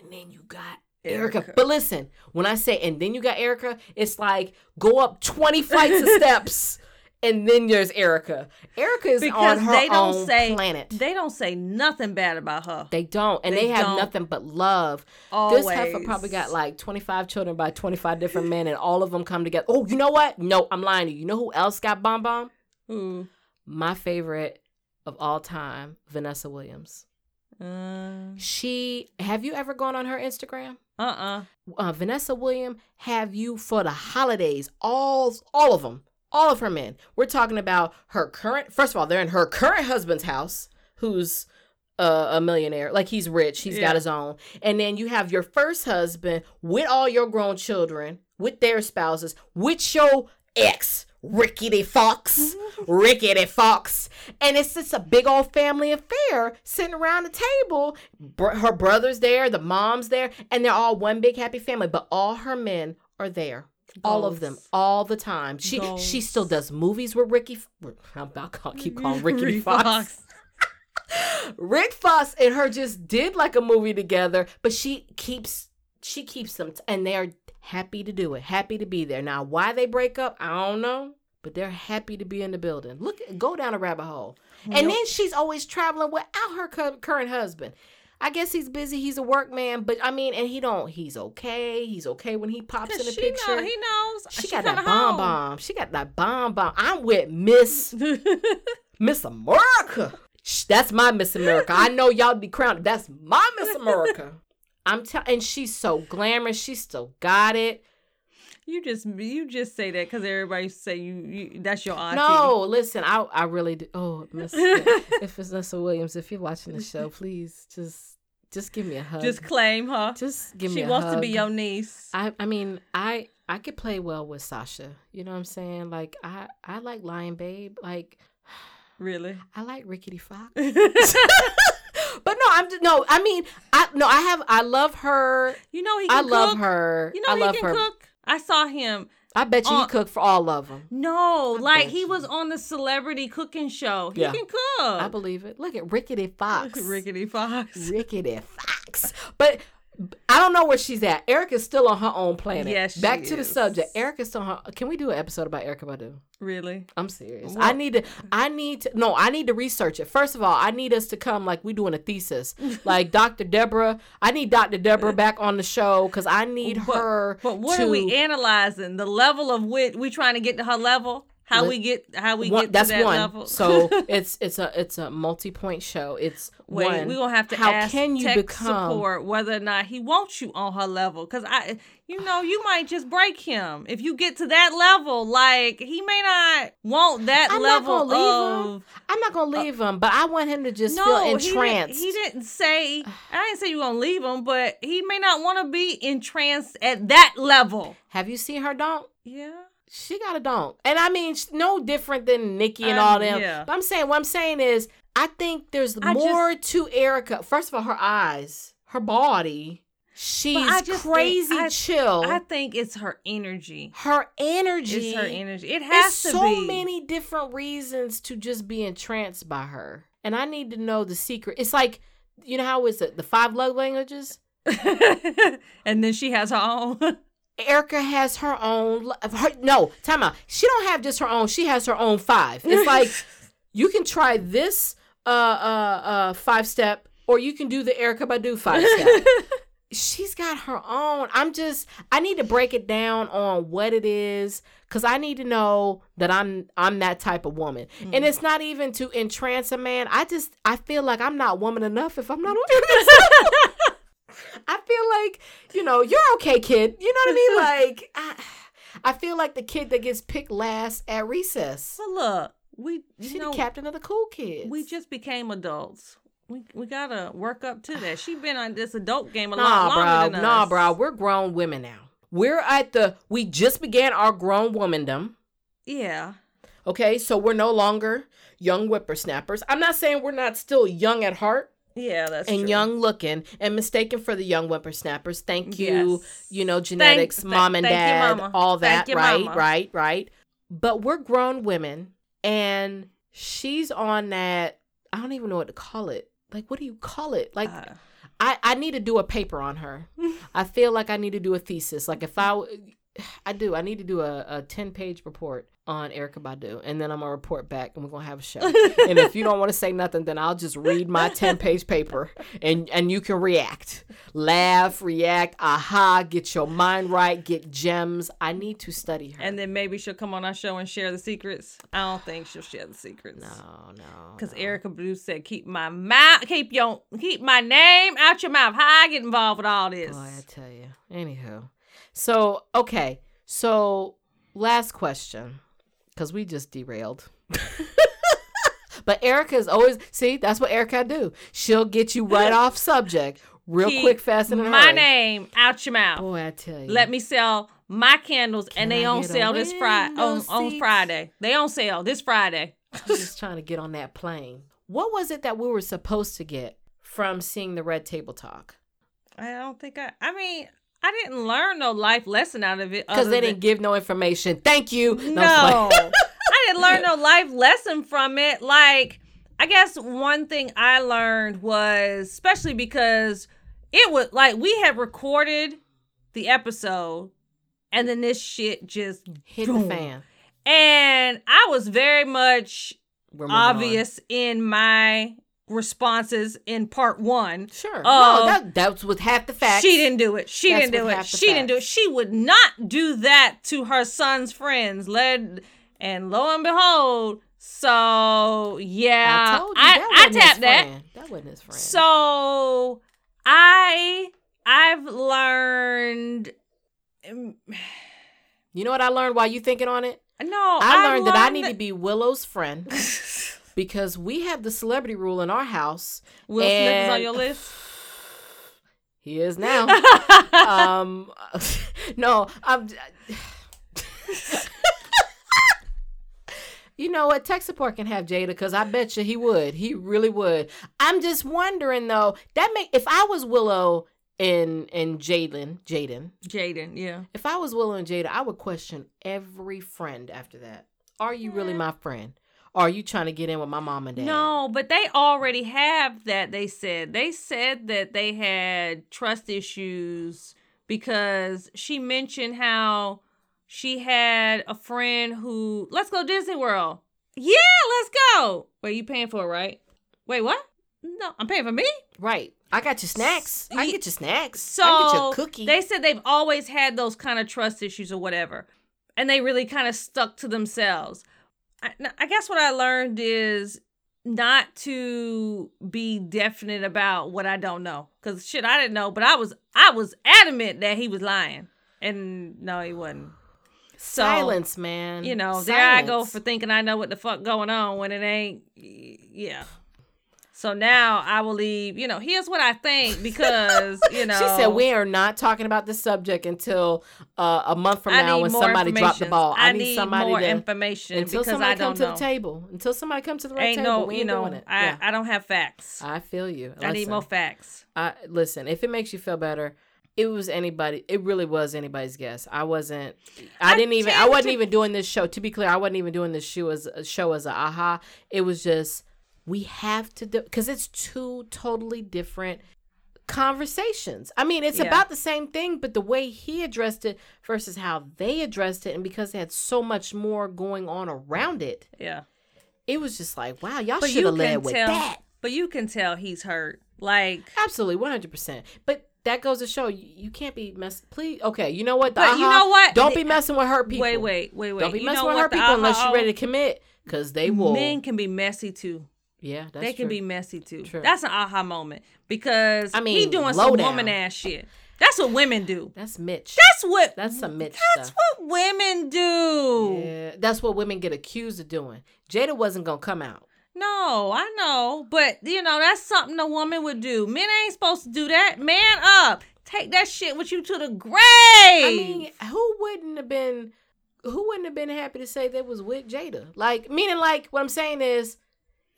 and then you got Erykah. Erykah. But listen, when I say and then you got Erykah, it's like go up twenty flights of steps. *laughs* And then there's Erykah. Erykah is Because on her they don't own say planet. they don't say nothing bad about her. They don't, and They they, have nothing but love. Always. This heifer probably got like twenty five children by twenty five different men, and all of them come together. Oh, you know what? No, I'm lying to you. You know who else got bomb bomb? Ooh. My favorite of all time, Vanessa Williams. Uh She have you ever gone on her Instagram? uh. Uh, Vanessa Williams have you for the holidays. All all of them, all of her men. We're talking about her current. First of all, they're in her current husband's house, who's uh, a millionaire. Like he's rich. He's Yeah. got his own. And then you have your first husband with all your grown children, with their spouses, with your ex, Rickety Fox, *laughs* Rickety Fox. And it's just a big old family affair sitting around the table. Br- her brother's there, the mom's there, and they're all one big happy family. But all her men are there. All of them, all the time. She she still does movies with Ricky. I'm about to keep calling *laughs* Ricky Rick Fox. *laughs* Rick Fox and her just did like a movie together, but she keeps she keeps them t- and they're happy to do it, happy to be there. Now, why they break up, I don't know, but they're happy to be in the building. Look, go down a rabbit hole. And then she's always traveling without her cu- current husband. I guess he's busy. He's a workman, but I mean, and he don't. He's okay. He's okay when he pops in the she picture. Know, he knows. she, got that bomb bomb. She got that bomb bomb. I'm with Miss *laughs* Miss America. That's my Miss America. I know y'all be crowned. That's my Miss America. I'm telling, and she's so glamorous. She still got it. You just you just say that because everybody say you, you that's your auntie. No, listen, I I really do. Oh, Miss, *laughs* if it's Nessa Williams, if you're watching the show, please just just give me a hug. just claim her. just give me. A hug. She wants to be your niece. I I mean I I could play well with Sasha. You know what I'm saying? Like I I like Lion Babe. Like *sighs* really? I like Rickety Fox. *laughs* *laughs* but no, I'm no. I mean, I no. I have. I love her. You know he I can love her. You know I he love can her. cook. I saw him. I bet you he Uh, cooked for all of them. No, I like he you. was on the celebrity cooking show. He Yeah. can cook. I believe it. Look at Rickety Fox. Rickety Fox. Rickety Fox. But I don't know where she's at. Eric is still on her own planet. Yes, she Back to the is. subject. Erykah's still on her. Can we do an episode about Erykah Badu? Really? I'm serious. Well- I need to. I need to. No, I need to research it. First of all, I need us to come like we doing a thesis, *laughs* like Dr. Deborah. I need Dr. Deborah back on the show because I need But- her. But what to, are we analyzing? The level of wit we trying to get to her level? How we get how we one, get that's to that one. level? so *laughs* it's it's a it's a multi point show. It's Wait, one. we're gonna have to How ask can you tech become? support whether or not he wants you on her level. Cause I you know, you might just break him. If you get to that level, like he may not want that I'm not level gonna leave him. I'm not gonna uh, leave him, but I want him to just no, feel he didn't, entranced. he didn't say *sighs* I didn't say you gonna leave him, but he may not want to be entranced at that level. Have you seen her don't? Yeah. She got a donk. And I mean, no different than Nikki and Um, all them. yeah. But I'm saying, what I'm saying is, I think there's I more to Erykah. First of all, her eyes, her body. She's just think- crazy I- chill. I think it's her energy. her energy. It's her energy. It has to so be. many different reasons to just be entranced by her. And I need to know the secret. It's like, you know how is it? The five love languages? *laughs* and then she has her own. *laughs* Erykah has her own. Her, no, time out. She don't have just her own. She has her own five. It's *laughs* like you can try this uh uh uh five step, or you can do the Erykah Badu five step. *laughs* She's got her own. I'm just. I need to break it down on what it is, cause I need to know that I'm I'm that type of woman. And it's not even to entrance a man. I just I feel like I'm not woman enough if I'm not on. *laughs* I feel like, you know, you're okay, kid. You know what I mean? *laughs* Like, I, I feel like the kid that gets picked last at recess. But look, we She you know the captain of the cool kids. we just became adults. We we gotta work up to that. She's been on this adult game a nah, lot longer bro, than nah, us. bro. We're grown women now. we're at the we just began our grown womandom. Yeah. Okay, so we're no longer young whippersnappers. I'm not saying we're not still young at heart Yeah, that's and true. young looking and mistaken for the young whippersnappers. Thank you, Yes. you know, genetics, th- mom and thank you, dad, mama. all Thank that, you, right, mama. right, right. But we're grown women and she's on that I don't even know what to call it. Like what do you call it? Like Uh, I, I need to do a paper on her. *laughs* I feel like I need to do a thesis. Like if I, I do. I need to do a, a ten page report on Erykah Badu, and then I'm gonna report back, and we're gonna have a show. *laughs* and if you don't want to say nothing, then I'll just read my ten page paper, and and you can react, laugh, react, aha, get your mind right, get gems. I need to study her. and then maybe she'll come on our show and share the secrets. I don't think she'll share the secrets. no, no, Because no. Erykah Blue said, "Keep my mouth, keep your, keep my name out your mouth." How I get involved with all this? Boy, I tell you. Anywho, so okay, so last question, because we just derailed. *laughs* but Erykah is always see. That's what Erykah do. She'll get you right off *laughs* subject, real Keep quick, fast, and my hurry. name out your mouth. Boy, I tell you. Let me sell my candles, and they I on sale this Friday. On, on? Friday, they on sale this Friday. I'm just trying to get on that plane. What was it that we were supposed to get from seeing the Red Table Talk? I don't think I. I mean, I didn't learn no life lesson out of it Because they than- didn't give no information. Thank you. No, like- *laughs* I didn't learn no life lesson from it. Like, I guess one thing I learned was, especially because it was like we had recorded the episode, and then this shit just hit the fan. And I was very much We're on. obvious in my responses in part one. Sure. Oh. no, that that was half the facts. She didn't do it. She That's didn't do with it. half the She didn't do it. facts. She would not do that to her son's friends. Led and lo and behold, so yeah, I told you I, that I wasn't his tapped that. friend. That wasn't his friend. So I I've learned. um, you know what I learned while you thinking on it? No, I I've learned that I need to be Willow's friend *laughs* because we have the celebrity rule in our house. Will Smith is on your list. *sighs* He is now. *laughs* um, *laughs* no, I'm. *laughs* you know what? Tech support can have Jada because I bet you he would. He really would. I'm just wondering though. That make if I was Willow and and Jaden, Jaden, Jaden, yeah. if I was Willow and Jada, I would question every friend after that. Are you really my friend? Or are you trying to get in with my mom and dad? No, but they already have that. They said they said that they had trust issues because she mentioned how she had a friend who let's go Disney World. Yeah, let's go. Wait, you paying for it, right? Wait, what? No, I'm paying for me. Right. I got your snacks. I get your snacks. So I get your cookie. they said they've always had those kind of trust issues or whatever, and they really kind of stuck to themselves. I, I guess what I learned is not to be definite about what I don't know, because shit, I didn't know, but I was I was adamant that he was lying, and no, he wasn't. So, Silence, man. You know, there I go for thinking I know what the fuck going on when it ain't. Yeah. So now I will leave. You know, here's what I think because *laughs* you know She said we are not talking about this subject until uh, a month from I now need when somebody dropped the ball. I, I, need, somebody more to information until because somebody I come don't to know. the table. Until somebody comes to the right Ain't table, no, we you know, doing it. I yeah. I don't have facts. I feel you. I need more facts. I listen. If it makes you feel better, it was anybody. It really was anybody's guess. I wasn't. I, I didn't even. I wasn't even doing this show. To be clear, I wasn't even doing this show as a show as a aha. It was just we have to do because it's two totally different conversations. I mean, it's Yeah. about the same thing, but the way he addressed it versus how they addressed it, and because they had so much more going on around it, Yeah. it was just like, wow, y'all should have led with tell. that. But you can tell he's hurt. Like, Absolutely, one hundred percent. But that goes to show you, you can't be mess. Please, okay. You know what? But you know what? Don't be messing with hurt people. wait, wait, wait, wait. Don't be you messing with hurt people unless you're ready to commit, because they will. Men can be messy too. Yeah, that's they can true. be messy too. True. That's an aha moment because I mean, he doing some down. woman ass shit. That's what women do. That's Mitch. That's what. That's some Mitch That's stuff. what women do. Yeah, that's what women get accused of doing. Jada wasn't gonna come out. No, I know, but you know that's something a woman would do. Men ain't supposed to do that. Man up. Take that shit with you to the grave. I mean, who wouldn't have been who wouldn't have been happy to say they was with Jada? Like meaning like what I'm saying is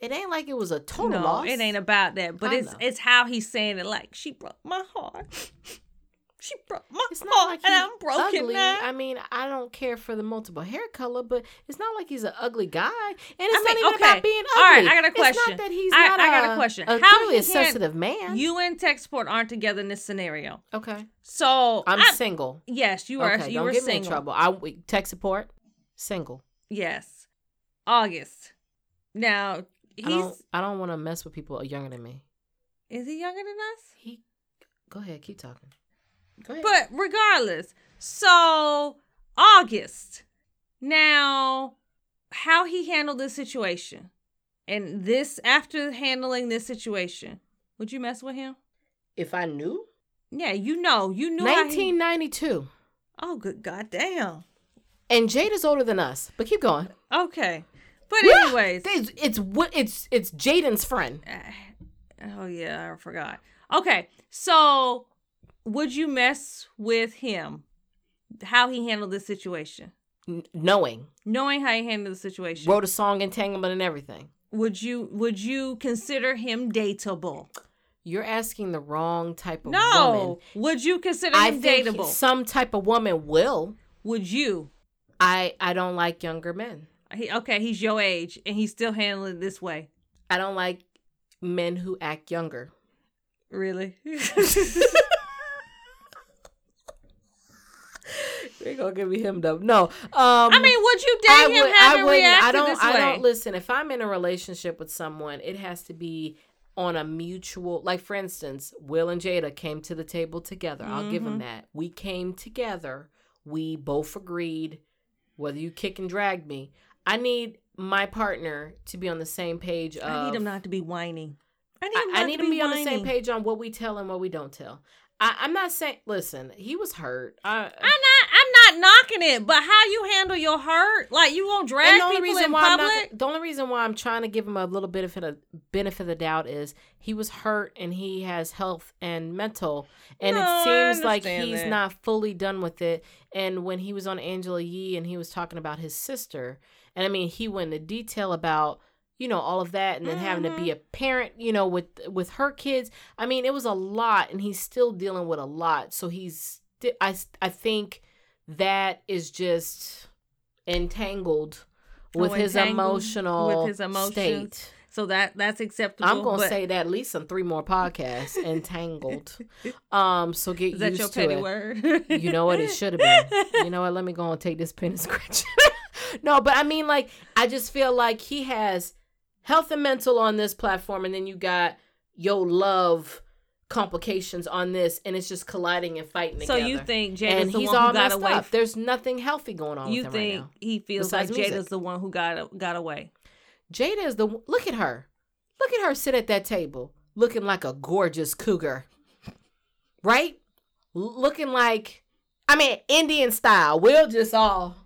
it ain't like it was a total no, loss. it ain't about that. But I it's know. it's how he's saying it. Like she broke my heart. *laughs* she broke my It's not heart, like and I'm broken ugly. now. I mean, I don't care for the multiple hair color, but it's not like he's an ugly guy, and it's I not mean, even okay. about being ugly. right, I got a question. It's not that he's I- not I got a a- question. A, How clearly a sensitive man. you and tech support aren't together in this scenario. okay? So I'm I- single. Yes, you are. okay, you don't were get me in single. trouble. I support, single. Yes, August. Now I don't. he's I don't want to mess with people younger than me. is he younger than us? He, go ahead, keep talking. Go ahead. But regardless, so August. Now, how he handled this situation, and this after handling this situation, would you mess with him? if I knew, Yeah, you know, you knew. how he- 1992, oh, good goddamn. and Jade is older than us. But keep going. Okay, but anyways, it's it's it's it's Jaden's friend. Eh, oh yeah, I forgot. Okay, so would you mess with him? How he handled this situation, N- knowing knowing how he handled the situation. wrote a song entanglement and everything. would you would you consider him dateable? You're asking the wrong type of woman. No. woman. Would you consider I him think dateable? some type of woman will. Would you? I I don't like younger men. He, okay, he's your age and he's still handling this way. I don't like men who act younger. Really? *laughs* *laughs* They're gonna give me him though. No. Um I mean, would you date I him would- I wouldn't- I don't. I don't listen. If I'm in a relationship with someone, it has to be on a mutual. Like for instance, Will and Jada came to the table together. I'll give Mm-hmm. them that. We came together. We both agreed. Whether you kick and drag me, I need my partner to be on the same page. Of, I need him not to be whiny. I need him, I, need to him to be on the same page on what we tell and what we don't tell. I, I'm not saying. Listen, he was hurt. I, I'm not. I'm not knocking it, but how you handle your hurt? Like you won't drag the only people reason in why public? not, the only reason why I'm trying to give him a little bit of a benefit of the doubt is he was hurt and he has health and mental, and No, it seems like he's that. not fully done with it. And when he was on Angela Yee and he was talking about his sister, and I mean he went into detail about you know all of that, and then having to be Mm-hmm. a parent, you know, with with her kids. I mean it was a lot, and he's still dealing with a lot. So he's sti- I I think that is just entangled with Oh, his entangled emotional with his emotions. state. So that that's acceptable. I'm gonna but say that at least on three more podcasts. entangled. *laughs* Um, so get is that used your to petty it. word? You know what? It should have been. You know what? Let me go and take this pen and scratch. *laughs* *laughs* no, but I mean, like, I just feel like he has health and mental on this platform, and then you got yo love complications on this, and it's just colliding and fighting So together. you think Jada's and the he's one all who got away? up. There's nothing healthy going on you right think now. he feels like music. Jada's the one who got got away? Jada is the look at her. Look at her sit at that table looking like a gorgeous cougar. Right? Looking like I mean Indian style. We'll just all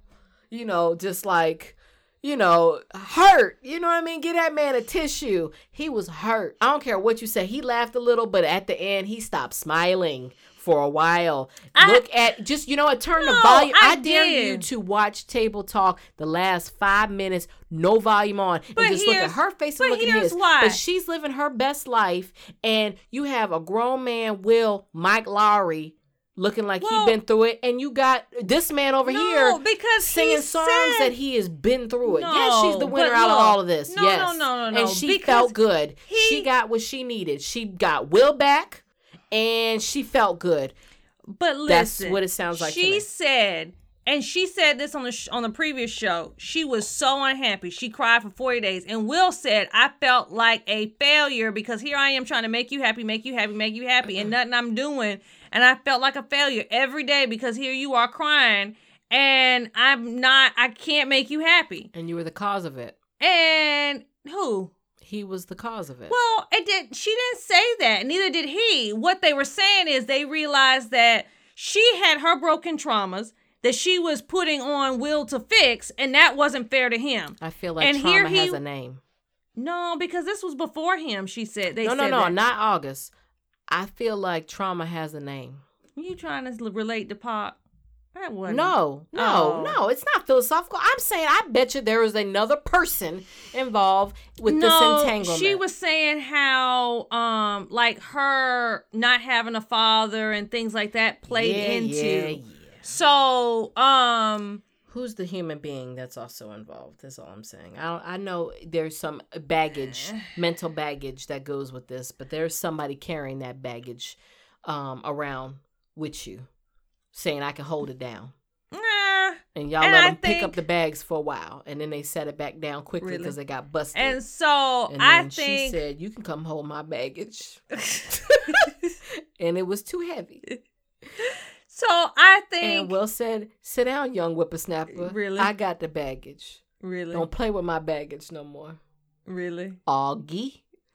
you know, just like you know, hurt. You know what I mean? Get that man a tissue. He was hurt. I don't care what you say. He laughed a little, but at the end he stopped smiling for a while. I- Look at just you know what? Turn the volume. I I, dare you to watch Table Talk the last five minutes, no volume on, But and just look at her face and look at his. why. But she's living her best life, and you have a grown man, Will Mike Lowrey, looking like Well- he been through it, and you got this man over no, here because singing songs said, that he has been through it. yes, she's the winner out of all of this. no, yes, no, no, no, no, and she felt good. he- she got what she needed. She got Will back, and she felt good. But listen, That's what it sounds like to She said, and she said this on the sh- on the previous show. She was so unhappy. She cried for forty days. And Will said, "I felt like a failure because here I am trying to make you happy, make you happy, make you happy, and nothing I'm doing, and I felt like a failure every day because here you are crying, and I'm not. I can't make you happy. And you were the cause of it. And who? He was the cause of it. Well, it did. She didn't say that. Neither did he. What they were saying is they realized that she had her broken traumas that she was putting on Will to fix, and that wasn't fair to him. I feel like and here trauma he- has a name. No, because this was before him. She said they no, no, no, that. not August. I feel like trauma has a name. You trying to relate to pop? That wasn't. No, no, Oh. no. It's not philosophical. I'm saying I bet you there was another person involved with no, this entanglement. she was saying how, um, like her not having a father and things like that played Yeah, into. yeah. So, um, Who's the human being that's also involved? That's all I'm saying. I don't, I know there's some baggage, mental baggage that goes with this, but there's somebody carrying that baggage um, around with you, saying I can hold it down. nah. And y'all And let I them pick up the bags for a while, and then they set it back down quickly Really? because they got busted. And so And I then she think said, "You can come hold my baggage," *laughs* *laughs* and it was too heavy. *laughs* so. I think. And Will said, "Sit down, young whippersnapper. Really? I got the baggage. really, Don't play with my baggage no more." really. Augie. *laughs*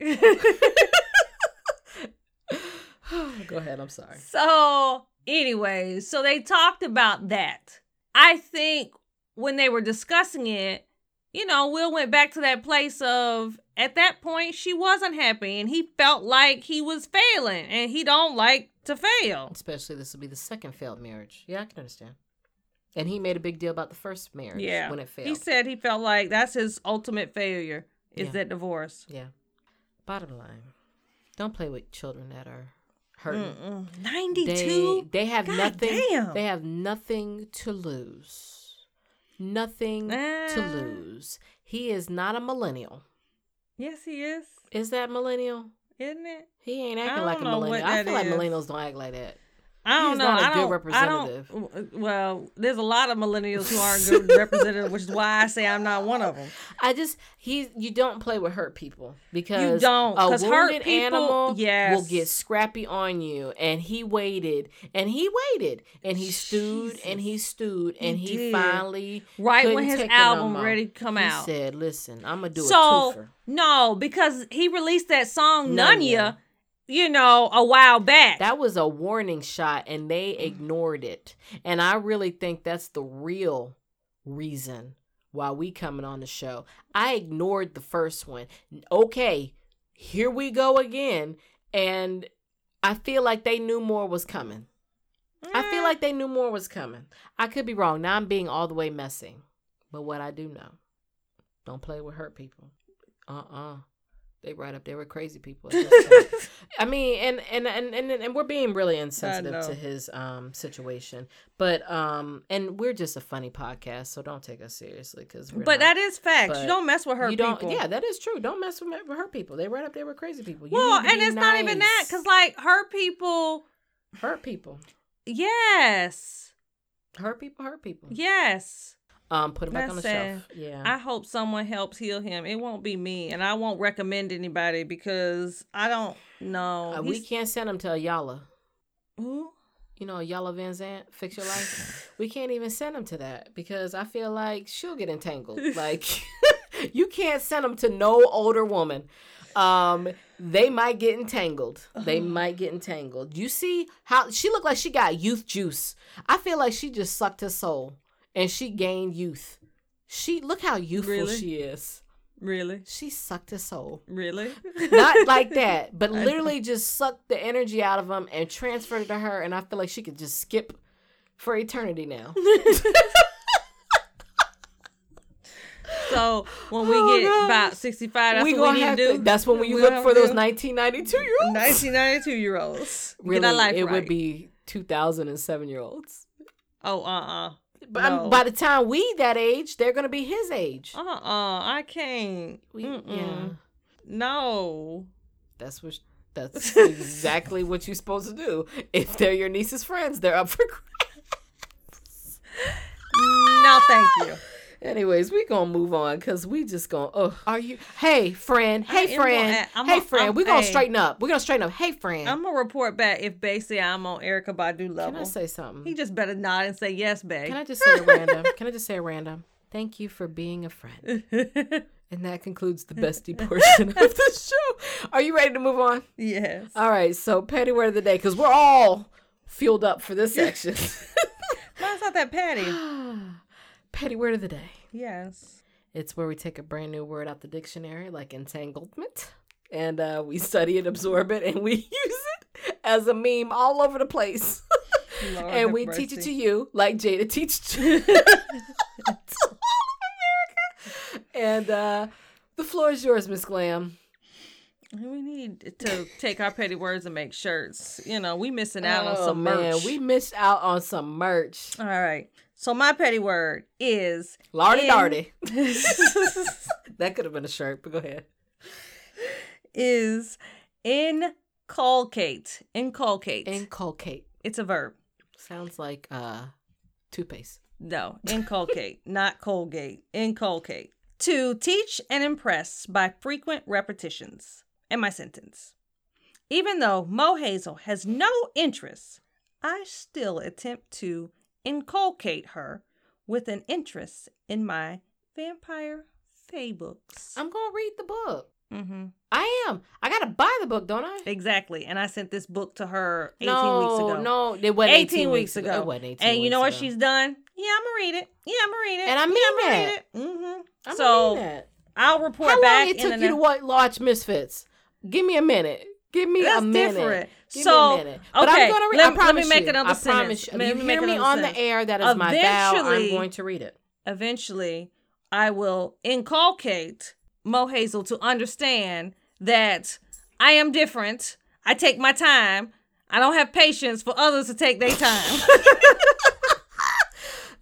Go ahead. I'm sorry. So, anyways, so they talked about that. I think when they were discussing it, you know, Will went back to that place of at that point she wasn't happy and he felt like he was failing and he don't like to fail. Especially this will be the second failed marriage. Yeah, I can understand. And he made a big deal about the first marriage Yeah. when it failed. He said he felt like that's his ultimate failure is Yeah. that divorce. yeah. Bottom line, don't play with children that are hurting. Mm-mm. They 92? they have God nothing. damn. They have nothing to lose. Nothing to Ah. lose. He is not a millennial. yes, he is. Is that millennial? Isn't it? He ain't acting like a don't know what millennial. I feel like is. millennials don't act like that. I don't He's know. a I don't, representative. I don't. Well, there's a lot of millennials who aren't good *laughs* representatives, which is why I say I'm not one of them. I just he you don't play with hurt people because you don't, a 'cause hurt wounded people- animal yes. will get scrappy on you and he waited and he waited and he stewed and he stewed and he, did. finally Right when his no album ready to come he out. said listen I'm gonna do a So twofer no, because he released that song Nunya. Nunya, you know, a while back. that was a warning shot and they Mm. ignored it and I really think that's the real reason why we coming on the show I ignored the first one okay here we go again and I feel like they knew more was coming. I feel Eh, like they knew more was coming. I could be wrong. Now I'm being all the way messy. But what I do know, don't play with hurt people. Uh-uh. They right up there with crazy people. at this time. *laughs* I mean, and and, and and and we're being really insensitive to his um situation. But um and we're just a funny podcast, so don't take us seriously cuz but that is facts. You don't mess with her you don't people. yeah, that is true. Don't mess with, her people. They right up there with crazy people. You well, and it's not even that because like her people. hurt people. Yes, Hurt people, hurt people. yes. Um, put it back on the That's shelf. Yeah. I hope someone helps heal him. It won't be me, and I won't recommend anybody because I don't know. Uh, we can't send him to Iyanla. Who? You know, Iyanla Vanzant, Fix Your Life. we can't even send him to that because I feel like she'll get entangled. *laughs* like, *laughs* you can't send him to no older woman. Um, they might get entangled. They might get entangled. You see how she looked like she got youth juice. I feel like she just sucked his soul and she gained youth. She look how youthful Really? she is. Really? She sucked his soul. Really? not like *laughs* that, but literally just sucked the energy out of him and transferred it to her. And I feel like she could just skip for eternity now. *laughs* So when we Oh, get gosh. about sixty-five, that's we what we need to to. do. That's when we We'll look for those 1992 year olds. Nineteen ninety-two year olds. Really, Get our life it right. would be 2007 year olds. Oh, uh, uh But No. by the time we that age, they're gonna be his age. uh, uh. I can't. We, yeah, No. that's what. That's *laughs* exactly what you're supposed to do. If they're your niece's friends, they're up for *laughs* grabs. No, thank you. Anyways, we gonna move on because we just gonna. Oh, are you? Hey, friend. Hey, friend. gonna- hey, a- friend. I'm- we gonna hey. straighten up. We're gonna straighten up. Hey, friend. I'm gonna report back if Bay say I'm on Erykah Badu level. Can I say something? he just better nod and say yes, Bay. Can I just say a random? Can I just say a random? *laughs* Thank you for being a friend. *laughs* And that concludes the bestie portion of the *laughs* show. Are you ready to move on? yes. All right. So, petty word of the day, because we're all fueled up for this section. Mine's not that patty. *sighs* petty word of the day. yes. It's where we take a brand new word out the dictionary, like entanglement, and uh, we study it, absorb it, and we *laughs* use it as a meme all over the place. Lord *laughs* and we teach it to you like Jada teaches to America. *laughs* And uh, the floor is yours, Miss Glam. We need to take our petty words and make shirts. You know, we missing out on Oh, some man, merch. we missed out on some merch. All right. So my petty word is Lardy in- darty. *laughs* *laughs* That could have been a shirt, but go ahead. is inculcate. Inculcate. Inculcate. it's a verb. Sounds like uh toothpaste. No, *laughs* inculcate, not Colgate. Inculcate. To teach and impress by frequent repetitions. And my sentence. Even though Mo Hazel has no interest, I still attempt to inculcate her with an interest in my vampire fae books. I'm gonna read the book. mm-hmm. I am. I gotta buy the book, don't I? Exactly. And I sent this book to her 18 no, weeks ago. No, it wasn't 18, 18, weeks ago. It wasn't 18 and you know what ago. she's done? Yeah, I'm gonna read it. Yeah, I'm gonna read it. And I yeah, mean I'm gonna that. read it. Mm-hmm. I'm so gonna read that. I'll report How back long it took the you to watch Misfits? Give me a minute. Give me That's a minute. different. Give So, me a minute. But okay, I'm gonna read. let- I let me promise make you. another I promise sentence. you. Let You hear me on the air. That is my vow. I'm going to read it. eventually I will inculcate Mo Hazel to understand that I am different. I take my time. I don't have patience for others to take their time. *laughs* *laughs*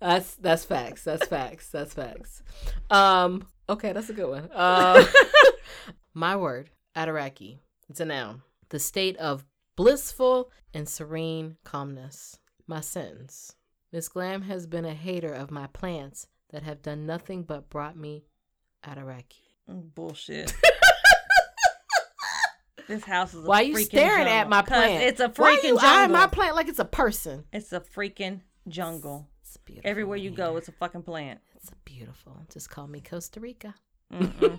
That's that's facts. That's facts. That's facts. Um. Okay, that's a good one. Uh, *laughs* my word, Ataraki. It's a noun. The state of blissful and serene calmness. My sentence. Miss Glam has been a hater of my plants that have done nothing but brought me Ataraki. Bullshit. *laughs* this house is a Why are you staring at jungle. my 'Cause plant? It's a freaking Why freaking you jungle. eyeing my plant like it's a person? It's a freaking jungle. It's beautiful. Everywhere you go, it's a fucking plant. It's beautiful. Just call me Costa Rica. *laughs*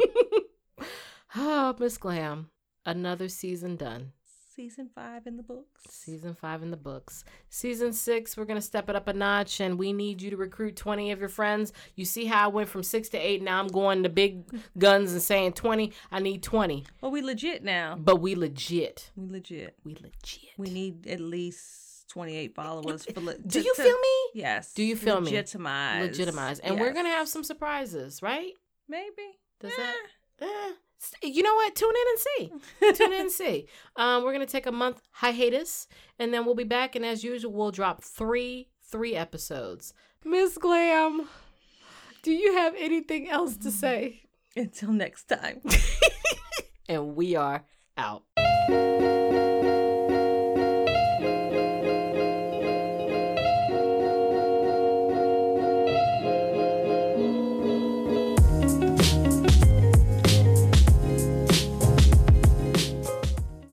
Oh, Miss Glam. Another season done. Season five in the books. Season five in the books. Season six, we're going to step it up a notch and we need you to recruit 20 of your friends. You see how I went from six to eight. Now I'm going to big guns and saying 20. I need 20. Well, we legit now. But we legit. We legit. We legit. We need at least 28 followers. For le- Do you to- feel me? Yes. Do you feel me? Legitimize. Legitimize. And we're going to have some surprises, right? Maybe. Does Eh. that? Eh. You know what? Tune in and see. *laughs* Tune in and see. Um, we're gonna take a month hiatus, and then we'll be back. And as usual, we'll drop three three episodes. Miss Glam, do you have anything else to say? Until next time. *laughs* And we are out.